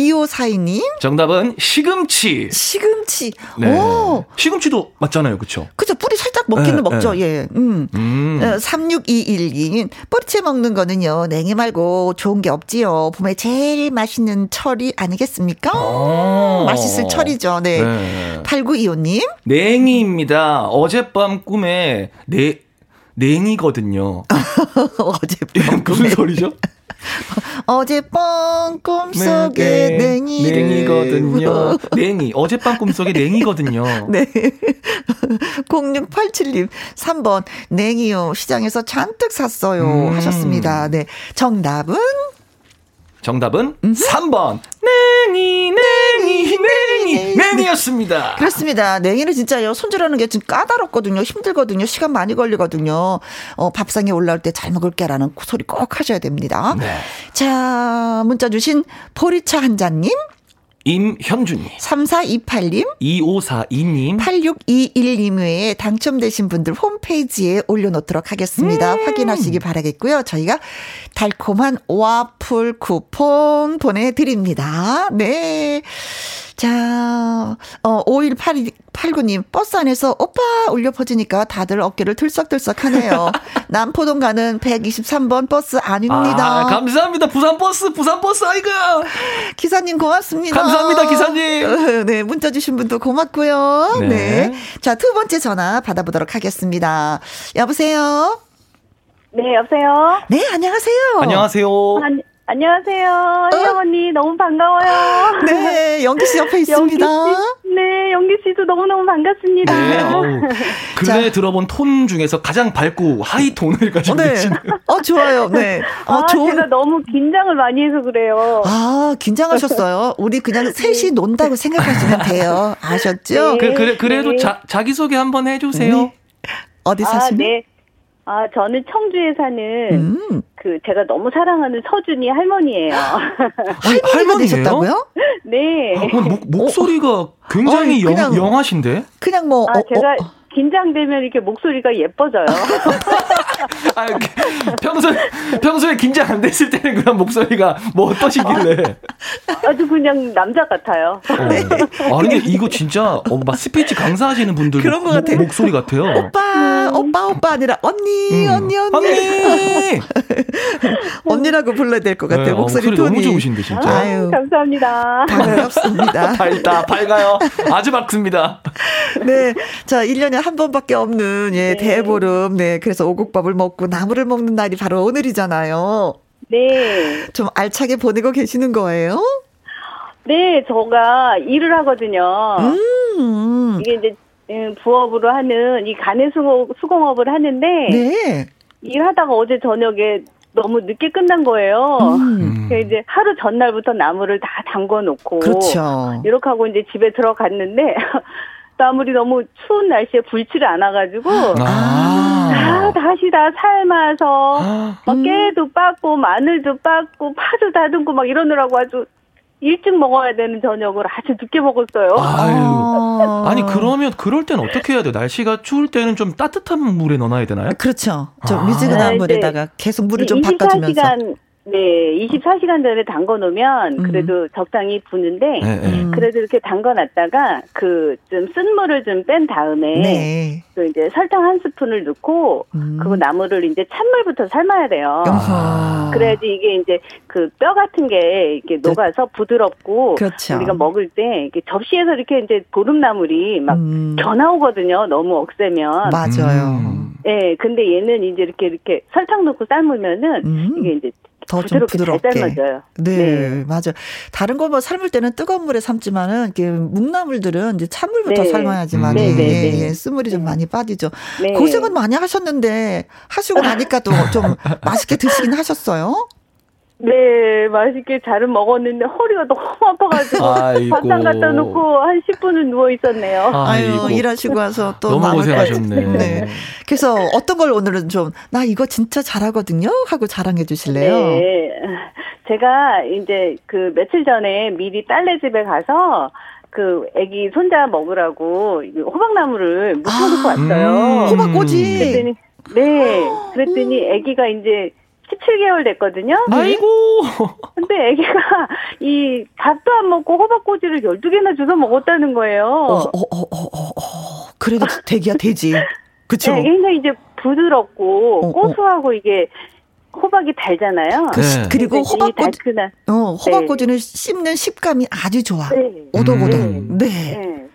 2542님. 정답은 시금치. 시금치. 네. 오. 시금치도 맞잖아요. 그쵸? 그죠. 뿌리 살짝 먹기는 네, 먹죠. 네. 예. 음. 음. 36212님. 어, 뿌리채 먹는 거는요. 냉이 말고 좋은 게 없지요. 봄에 제일 맛있는 철이 아니겠습니까? 오. 맛있을 철이죠. 네. 네. 8925님. 냉이입니다. 어젯밤 꿈에 내, 냉이거든요. 어젯밤. 무슨 소리죠? 어젯밤 꿈속에 냉이 냉이거든요. 냉이. 어젯밤 꿈속에 냉이거든요. 네. 0687님 3번 냉이요. 시장에서 잔뜩 샀어요. 음. 하셨습니다. 네. 정답은 정답은 음? 3번. 냉이, 냉이, 냉이, 냉이였습니다. 그렇습니다. 냉이는 진짜요. 손질하는 게좀 까다롭거든요. 힘들거든요. 시간 많이 걸리거든요. 어, 밥상에 올라올 때 잘 먹을게라는 소리 꼭 하셔야 됩니다. 네. 자, 문자 주신 보리차 한 잔님. 임현준님. 3428님. 2542님. 8621님 외에 당첨되신 분들 홈페이지에 올려놓도록 하겠습니다. 음. 확인하시기 바라겠고요. 저희가 달콤한 와플 쿠폰 보내드립니다. 네. 자, 어, 5189님, 버스 안에서 오빠 울려 퍼지니까 다들 어깨를 들썩들썩 하네요. 남포동 가는 123번 버스 아닙니다. 아, 감사합니다. 부산 버스, 부산 버스, 아이고. 기사님 고맙습니다. 감사합니다, 기사님. 네, 문자 주신 분도 고맙고요. 네. 네. 자, 두 번째 전화 받아보도록 하겠습니다. 여보세요? 네, 여보세요? 네, 안녕하세요. 안녕하세요. 안, 안녕하세요. 혜영 어? 언니 너무 반가워요. 네, 영기 씨 옆에 있습니다. 영기 씨, 네, 영기 씨도 너무너무 반갑습니다. 네, 근래 들어본 톤 중에서 가장 밝고 하이 톤을 가지고 네. 계시네요. 어, 좋아요. 네. 어, 아, 좋은... 제가 너무 긴장을 많이 해서 그래요. 아, 긴장하셨어요? 우리 그냥 셋이 논다고 생각하시면 돼요. 아셨죠? 네, 그, 그래, 그래도 네. 자, 자기소개 한번 해주세요. 네. 어디 사시는? 아, 네. 아, 저는 청주에 사는 음. 그 제가 너무 사랑하는 서준이 할머니예요. 할머니가 되셨다고요? 네. 아, 목, 목소리가 굉장히 어, 영, 영하신데? 그냥 뭐 아, 어, 제가 어, 긴장되면 이렇게 목소리가 예뻐져요. 아, 평소 평소에 긴장 안 됐을 때는 그런 목소리가 뭐 어떠시길래? 아주 그냥 남자 같아요. 어. 네. 아니 이거 진짜 어, 막 스피치 강사하시는 분들 그런 것 같아. 목소리 같아요. 오빠, 음. 오빠, 오빠 아니라 언니, 음. 언니, 언니, 언니. 언니라고 불러야 될 것 같아요. 네, 목소리, 목소리 톤이. 너무 좋으신데 진짜. 아유, 감사합니다. 반갑습니다. 밝다, 밝아요. 아주 밝습니다. 네, 자 1년에 한 번밖에 없는 예 네. 대보름. 네, 그래서 오곡밥을 먹고 나물을 먹는 날이 바로 오늘이잖아요. 네. 좀 알차게 보내고 계시는 거예요? 네, 저가 일을 하거든요. 음. 이게 이제 음, 부업으로 하는 이 가내 수공업을 하는데 네. 일하다가 어제 저녁에 너무 늦게 끝난 거예요. 음. 그래서 이제 하루 전날부터 나무를 다 담궈 놓고 그렇죠. 이렇게 하고 이제 집에 들어갔는데 나물이 너무 추운 날씨에 불지를 않아가지고 아. 다 다시 다 삶아서 막 음. 깨도 빻고 마늘도 빻고 파도 다듬고 막 이러느라고 아주 일찍 먹어야 되는 저녁을 아주 늦게 먹었어요. 아유. 아. 아니 그러면 그럴 때는 어떻게 해야 돼요? 날씨가 추울 때는 좀 따뜻한 물에 넣어놔야 되나요? 그렇죠. 좀 아. 미지근한 네, 물에다가 계속 물을 좀 바꿔주면서. 네, 24시간 전에 담궈 놓으면 음. 그래도 음. 적당히 부는데 네, 네. 그래도 이렇게 담궈 놨다가 그 좀 쓴 물을 좀 뺀 다음에 네. 그 이제 설탕 한 스푼을 넣고 음. 그리고 나물을 이제 찬물부터 삶아야 돼요. 어허. 그래야지 이게 이제 그 뼈 같은 게 이렇게 녹아서 부드럽고 그렇죠. 우리가 먹을 때 이렇게 접시에서 이렇게 이제 보름나물이 막 음. 겨나오거든요. 너무 억세면. 맞아요. 음. 네, 근데 얘는 이제 이렇게 이렇게 설탕 넣고 삶으면은 음. 이게 이제 더 좀 부드럽게. 잘 네, 네, 맞아. 다른 거 뭐 삶을 때는 뜨거운 물에 삶지만은 이렇게 묵나물들은 이제 찬물부터 네. 삶아야지만 네, 네, 예, 네. 예, 쓴물이 좀 많이 빠지죠. 네. 고생은 많이 하셨는데 하시고 나니까 또 좀 맛있게 드시긴 하셨어요. 네, 맛있게 잘은 먹었는데 허리가 너무 아파가지고 밥상 갖다 놓고 한 10분은 누워 있었네요. 아유, 아유 일하시고 와서 또 너무 고생하셨네. 네. 그래서 어떤 걸 오늘은 좀 나 이거 진짜 잘하거든요 하고 자랑해 주실래요? 네, 제가 이제 그 며칠 전에 미리 딸네 집에 가서 그 아기 손자 먹으라고 호박나무를 묵혀놓고 아, 왔어요. 음. 호박꼬지. 그랬더니 네, 그랬더니 아기가 이제 17개월 됐거든요. 네. 아이고. 근데 아기가 이 밥도 안 먹고 호박꼬지를 12개나 주워 먹었다는 거예요. 어, 어, 어, 어, 어. 어. 그래도 대기야 되지. 그쵸? 네, 굉장히 이제 부드럽고 어, 어. 고소하고 이게 호박이 달잖아요. 그, 네. 그리고 호박꼬지, 어, 호박꼬지는 네. 씹는 식감이 아주 좋아. 네. 오독오독. 네. 네.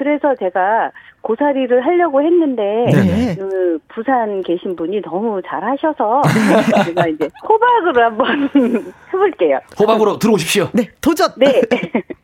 그래서 제가 고사리를 하려고 했는데 네. 그 부산 계신 분이 너무 잘하셔서 네. 제가 이제 호박으로 한번 해볼게요. 호박으로 들어오십시오. 네, 도전. 네.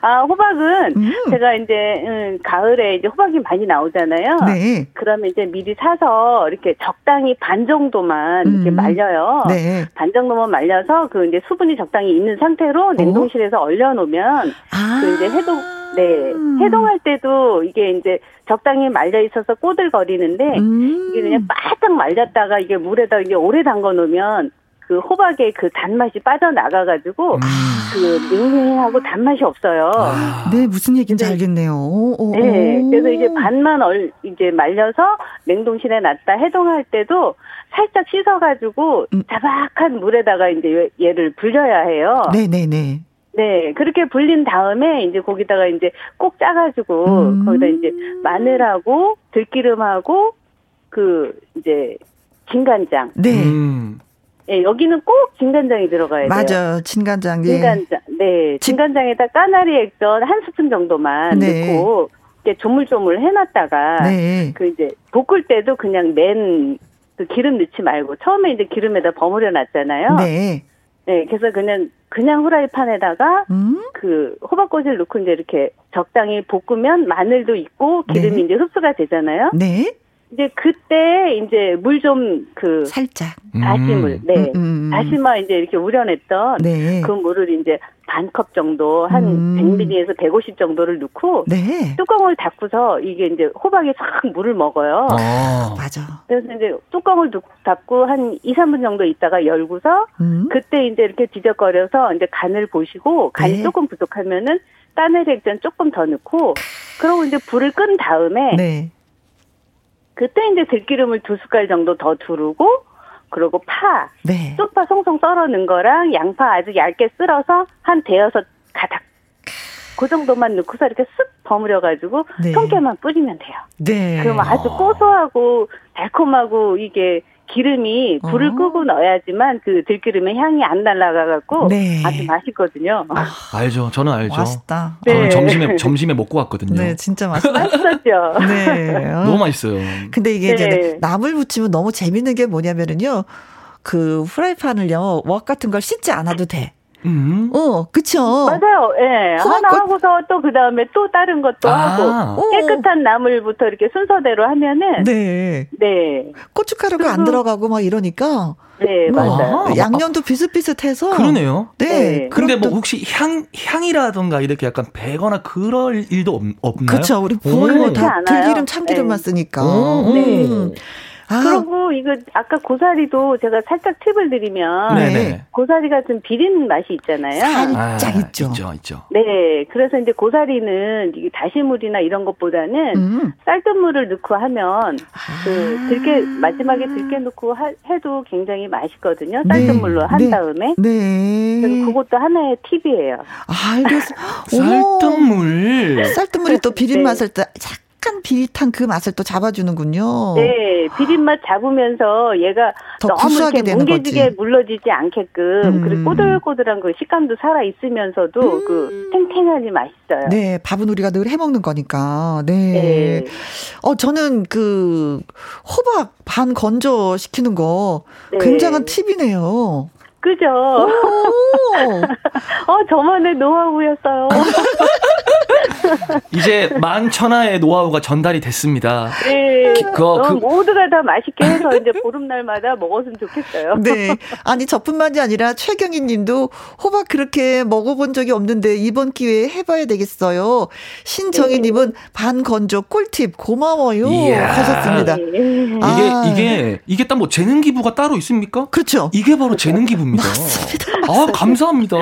아, 호박은 음. 제가 이제 음, 가을에 이제 호박이 많이 나오잖아요. 네. 그러면 이제 미리 사서 이렇게 적당히 반 정도만 음. 이렇게 말려요. 네. 반 정도만 말려서 그 이제 수분이 적당히 있는 상태로 어? 냉동실에서 얼려 놓으면 아. 그 이제 해동 네. 해동할 때도 이게 이제 적당히 말려 있어서 꼬들거리는데 음. 이게 그냥 바짝 말렸다가 이게 물에다 이제 오래 담궈 놓으면 그 호박의 그 단맛이 빠져나가가지고 음. 그 밍밍하고 단맛이 없어요. 아. 네, 무슨 얘기인지 네. 알겠네요. 오, 오, 네, 그래서 이제 반만 얼 이제 말려서 냉동실에 놨다 해동할 때도 살짝 씻어가지고 음. 자박한 물에다가 이제 얘를 불려야 해요. 네, 네, 네. 네, 그렇게 불린 다음에 이제 거기다가 이제 꼭 짜가지고 음. 거기다 이제 마늘하고 들기름하고 그 이제 진간장. 네. 음. 네, 여기는 꼭 진간장이 들어가야 돼요. 맞아, 진간장. 예. 진간장. 네, 진간장에다 까나리 액젓 한 스푼 정도만 네. 넣고 이렇게 조물조물 해놨다가 네. 그 이제 볶을 때도 그냥 맨 그 기름 넣지 말고 처음에 이제 기름에다 버무려 놨잖아요. 네. 네, 그래서 그냥 그냥 후라이팬에다가 음? 그 호박꼬지를 넣고 이제 이렇게 적당히 볶으면 마늘도 있고 기름이 네. 이제 흡수가 되잖아요. 네. 이제 그때 이제 물 좀 그 살짝 다시물 음. 네 음, 음, 음. 다시마 이제 이렇게 우려냈던 네. 그 물을 이제 반 컵 정도 한 음. 100ml에서 150 정도를 넣고 네. 뚜껑을 닫고서 이게 이제 호박이 싹 물을 먹어요. 어. 맞아. 그래서 이제 뚜껑을 닫고 한 2, 3분 정도 있다가 열고서 음. 그때 이제 이렇게 뒤적거려서 이제 간을 보시고 간이 네. 조금 부족하면은 따늘 액젓 조금 더 넣고 그러고 이제 불을 끈 다음에 네. 그때 이제 들기름을 두 숟갈 정도 더 두르고 그리고 파, 네. 쪽파 송송 썰어 넣은 거랑 양파 아주 얇게 쓸어서 한 대여섯 가닥 그 정도만 넣고서 이렇게 쓱 버무려가지고 네. 통깨만 뿌리면 돼요. 네. 그럼 아주 고소하고 달콤하고 이게 기름이 불을 어. 끄고 넣어야지만 그 들기름의 향이 안 날라가갖고 네. 아주 맛있거든요. 아, 알죠. 저는 알죠. 맛있다. 저는 네. 점심에 점심에 먹고 왔거든요. 네, 진짜. 맛있었죠. 네. 너무 맛있어요. 근데 이게 네. 이제 나물 부치면 너무 재밌는 게 뭐냐면은요. 그 후라이팬을요. 웍 같은 걸 씻지 않아도 돼. 음. 어, 그쵸. 맞아요. 예. 네. 하나 꽃... 하고서 또 그 다음에 또 다른 것도 아. 하고 깨끗한 나물부터 이렇게 순서대로 하면은 네. 네. 고춧가루가 안 들어가고 막 이러니까 네, 맞아요. 아, 양념도 비슷비슷해서. 그러네요. 네. 네. 근데 뭐 혹시 향, 향이라던가 이렇게 약간 배거나 그럴 일도 없, 없나요? 그렇죠. 우리 부모님 뭐다 들기름 참기름만 네. 쓰니까. 네. 음. 아. 그리고 이거 아까 고사리도 제가 살짝 팁을 드리면 네네. 고사리가 좀 비린 맛이 있잖아요. 살짝 아, 있죠. 있죠, 있죠. 네, 그래서 이제 고사리는 이게 다시물이나 이런 것보다는 음. 쌀뜨물을 넣고 하면 아. 그 들깨 마지막에 들깨 넣고 하, 해도 굉장히 맛있거든요. 네. 쌀뜨물로 네. 한 네. 다음에. 네. 그래서 그것도 하나의 팁이에요. 아, 그래서 쌀뜨물. 쌀뜨물이 또 비린 네. 맛을 또 약간 비릿한 그 맛을 또 잡아주는군요. 네, 비린맛 잡으면서 얘가 너무 이렇게 뭉개지게 물러지지 않게끔 음. 그리고 꼬들꼬들한 그 식감도 살아 있으면서도 음. 그 탱탱하니 맛있어요. 네, 밥은 우리가 늘 해먹는 거니까. 네. 네. 어 저는 그 호박 반 건조 시키는 거 네. 굉장한 팁이네요. 그죠? 어, 저만의 노하우였어요. 이제 만천하의 노하우가 전달이 됐습니다. 네. 그, 그, 모두가 다 맛있게 해서 이제 보름날마다 먹었으면 좋겠어요. 네. 아니, 저뿐만이 아니라 최경희 님도 호박 그렇게 먹어본 적이 없는데 이번 기회에 해봐야 되겠어요. 신정희 님은 네. 반건조 꿀팁 고마워요. 이야. 하셨습니다. 네. 아. 이게, 이게, 이게 딱 뭐 재능 기부가 따로 있습니까? 그렇죠. 이게 바로 재능 기부입니다. 맞습니다. 아, 감사합니다.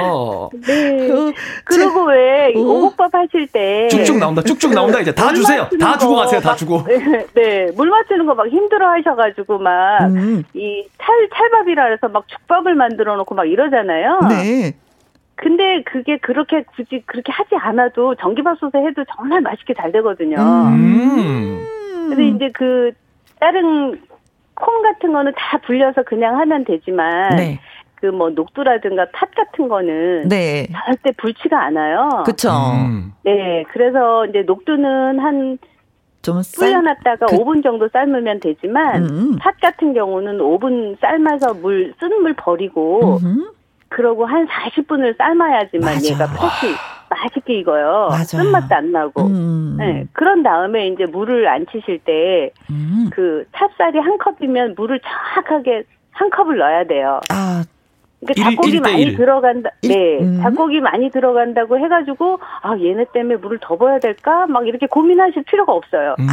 네. 그, 그리고 왜 오곡밥 하실 때 쭉쭉 나온다. 쭉쭉 나온다. 이제 다 주세요. 다 주고 가세요. 다 주고. 네. 네. 물 맞추는 거 막 힘들어 하셔가지고 막이 찰, 찰밥이라 해서 막 죽밥을 만들어 놓고 막 이러잖아요. 네. 근데 그게 그렇게 굳이 그렇게 하지 않아도 전기밥솥에 해도 정말 맛있게 잘 되거든요. 음. 근데 이제 그 다른 콩 같은 거는 다 불려서 그냥 하면 되지만 네. 그 뭐 녹두라든가 팥 같은 거는 네. 절대 불지가 않아요. 그렇죠. 음. 네, 그래서 이제 녹두는 한좀 불려놨다가 그... 5분 정도 삶으면 되지만 음. 팥 같은 경우는 5분 삶아서 물쓴물 버리고 음. 그러고 한 40분을 삶아야지만 맞아. 얘가 팥이 맛있게 익어요. 맞아. 쓴맛도 안 나고. 음. 네. 그런 다음에 이제 물을 안 치실 때그 음. 찹쌀이 한 컵이면 물을 정확하게 한 컵을 넣어야 돼요. 아, 그러니까 작곡이 많이 들어간다. 네, 음. 작곡이 많이 들어간다고 해가지고 아 얘네 때문에 물을 더 부어야 될까? 막 이렇게 고민하실 필요가 없어요. 음.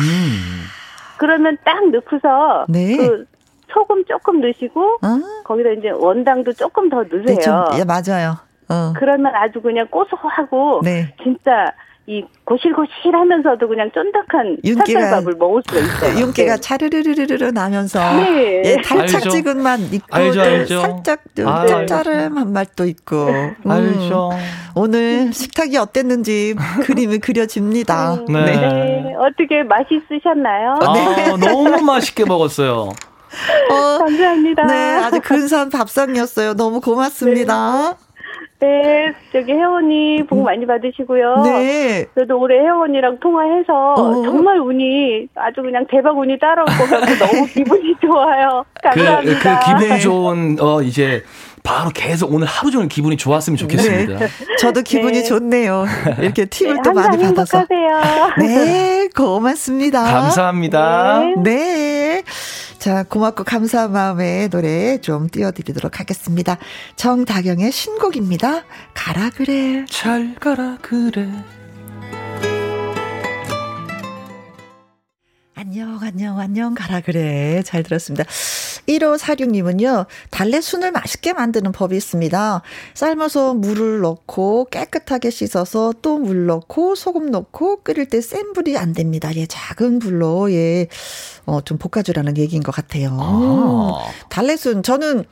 그러면 딱 넣고서 네. 그 소금 조금 넣으시고 어? 거기다 이제 원당도 조금 더 넣으세요. 네, 좀, 예, 맞아요. 어. 그러면 아주 그냥 고소하고 네. 진짜 이 고실고실 하면서도 그냥 쫀득한 찹쌀밥을 먹을 수가 있어요. 윤기가 네. 차르르르르 나면서 네. 예, 달짝지근만 있고 알죠, 알죠. 살짝 짭짤한 맛도 있고. 음. 알죠. 오늘 식탁이 어땠는지 그림이 그려집니다. 음, 네. 네. 어떻게 맛있으셨나요? 아, 네. 너무 맛있게 먹었어요. 어, 감사합니다. 네, 아주 근사한 밥상이었어요. 너무 고맙습니다. 네. 네, 저기 혜원이 복 많이 받으시고요. 네. 저도 올해 혜원이랑 통화해서 어. 정말 운이 아주 그냥 대박 운이 따라올 것 같고 너무 기분이 좋아요. 감사합니다. 그, 그 기분 네. 좋은 어 이제 바로 계속 오늘 하루 종일 기분이 좋았으면 좋겠습니다. 네. 저도 기분이 네. 좋네요. 이렇게 팁을 네, 또 많이 받아서. 행복하세요. 네, 고맙습니다. 감사합니다. 네. 네. 자, 고맙고 감사한 마음에 노래 좀 띄워드리도록 하겠습니다. 정다경의 신곡입니다. 가라 그래. 잘 가라 그래. 안녕, 안녕, 안녕, 가라 그래. 잘 들었습니다. 1546님은요, 달래순을 맛있게 만드는 법이 있습니다. 삶아서 물을 넣고 깨끗하게 씻어서 또 물 넣고 소금 넣고 끓일 때 센 불이 안 됩니다. 예, 작은 불로, 예, 어, 좀 볶아주라는 얘기인 것 같아요. 아. 달래순, 저는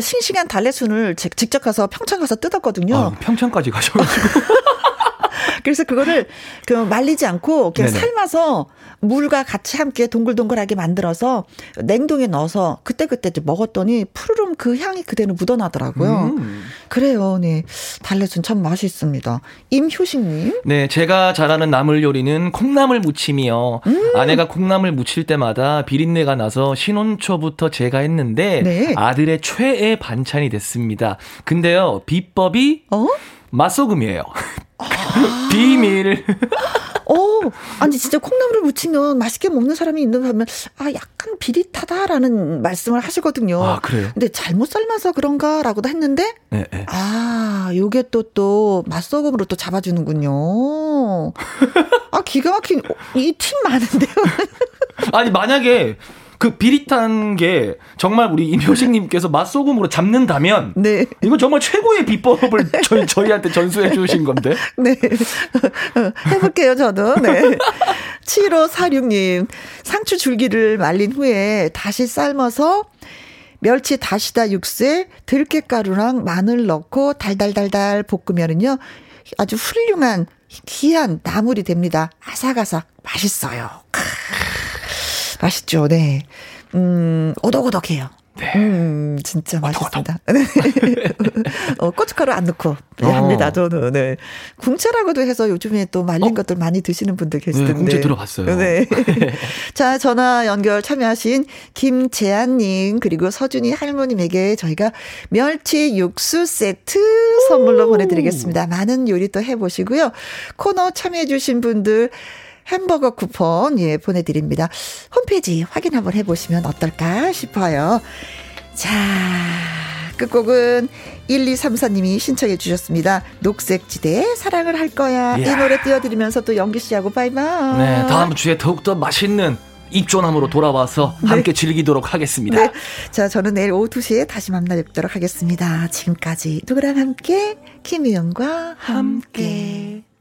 싱싱한 달래순을 직접 가서 평창 가서 뜯었거든요. 아, 평창까지 가셔가지고. 그래서 그거를 그 말리지 않고 그냥 네네. 삶아서 물과 같이 함께 동글동글하게 만들어서 냉동에 넣어서 그때 그때 먹었더니 푸르름 그 향이 그대로 묻어나더라고요. 음. 그래요. 네. 달래순 참 맛있습니다. 임효식님. 네. 제가 잘하는 나물 요리는 콩나물 무침이요. 음. 아내가 콩나물 무칠 때마다 비린내가 나서 신혼초부터 제가 했는데 네. 아들의 최애 반찬이 됐습니다. 근데요. 비법이 어? 맛소금이에요. 아. 비밀. 어, 아니 진짜 콩나물을 무치면 맛있게 먹는 사람이 있는 하면 아 약간 비릿하다라는 말씀을 하시거든요. 아 그래요? 근데 잘못 삶아서 그런가라고도 했는데 네, 네. 아 요게 또 또 맛소금으로 또 잡아주는군요. 아 기가 막힌 이 팀 많은데요. 아니 만약에 그 비릿한 게 정말 우리 임효식님께서 맛소금으로 잡는다면 네. 이건 정말 최고의 비법을 저희 저희한테 전수해 주신 건데. 네. 해볼게요 저도. 네. 7546님 상추 줄기를 말린 후에 다시 삶아서 멸치 다시다 육수에 들깨가루랑 마늘 넣고 달달달달 볶으면은요 아주 훌륭한 희한 나물이 됩니다. 아삭아삭 맛있어요. 맛있죠, 네. 음, 오독오독해요. 네. 음, 진짜 맛있습니다. 어, 고춧가루 안 넣고 네, 어. 합니다, 저는. 네. 궁채라고도 해서 요즘에 또 말린 어? 것들 많이 드시는 분들 계시던데. 네, 궁채 들어봤어요. 네. 자, 전화 연결 참여하신 김재한님, 그리고 서준이 할머님에게 저희가 멸치 육수 세트 선물로 보내드리겠습니다. 많은 요리 또 해보시고요. 코너 참여해주신 분들, 햄버거 쿠폰 예 보내드립니다. 홈페이지 확인 한번 해보시면 어떨까 싶어요. 자 끝곡은 1234님이 신청해 주셨습니다. 녹색지대 사랑을 할 거야. 이야. 이 노래 띄워드리면서 또 영기 씨하고 바이바이. 네 다음 주에 더욱더 맛있는 입조남으로 돌아와서 네. 함께 즐기도록 하겠습니다. 네. 자, 저는 내일 오후 2시에 다시 만나 뵙도록 하겠습니다. 지금까지 누구랑 함께? 김희영과 함께. 함께.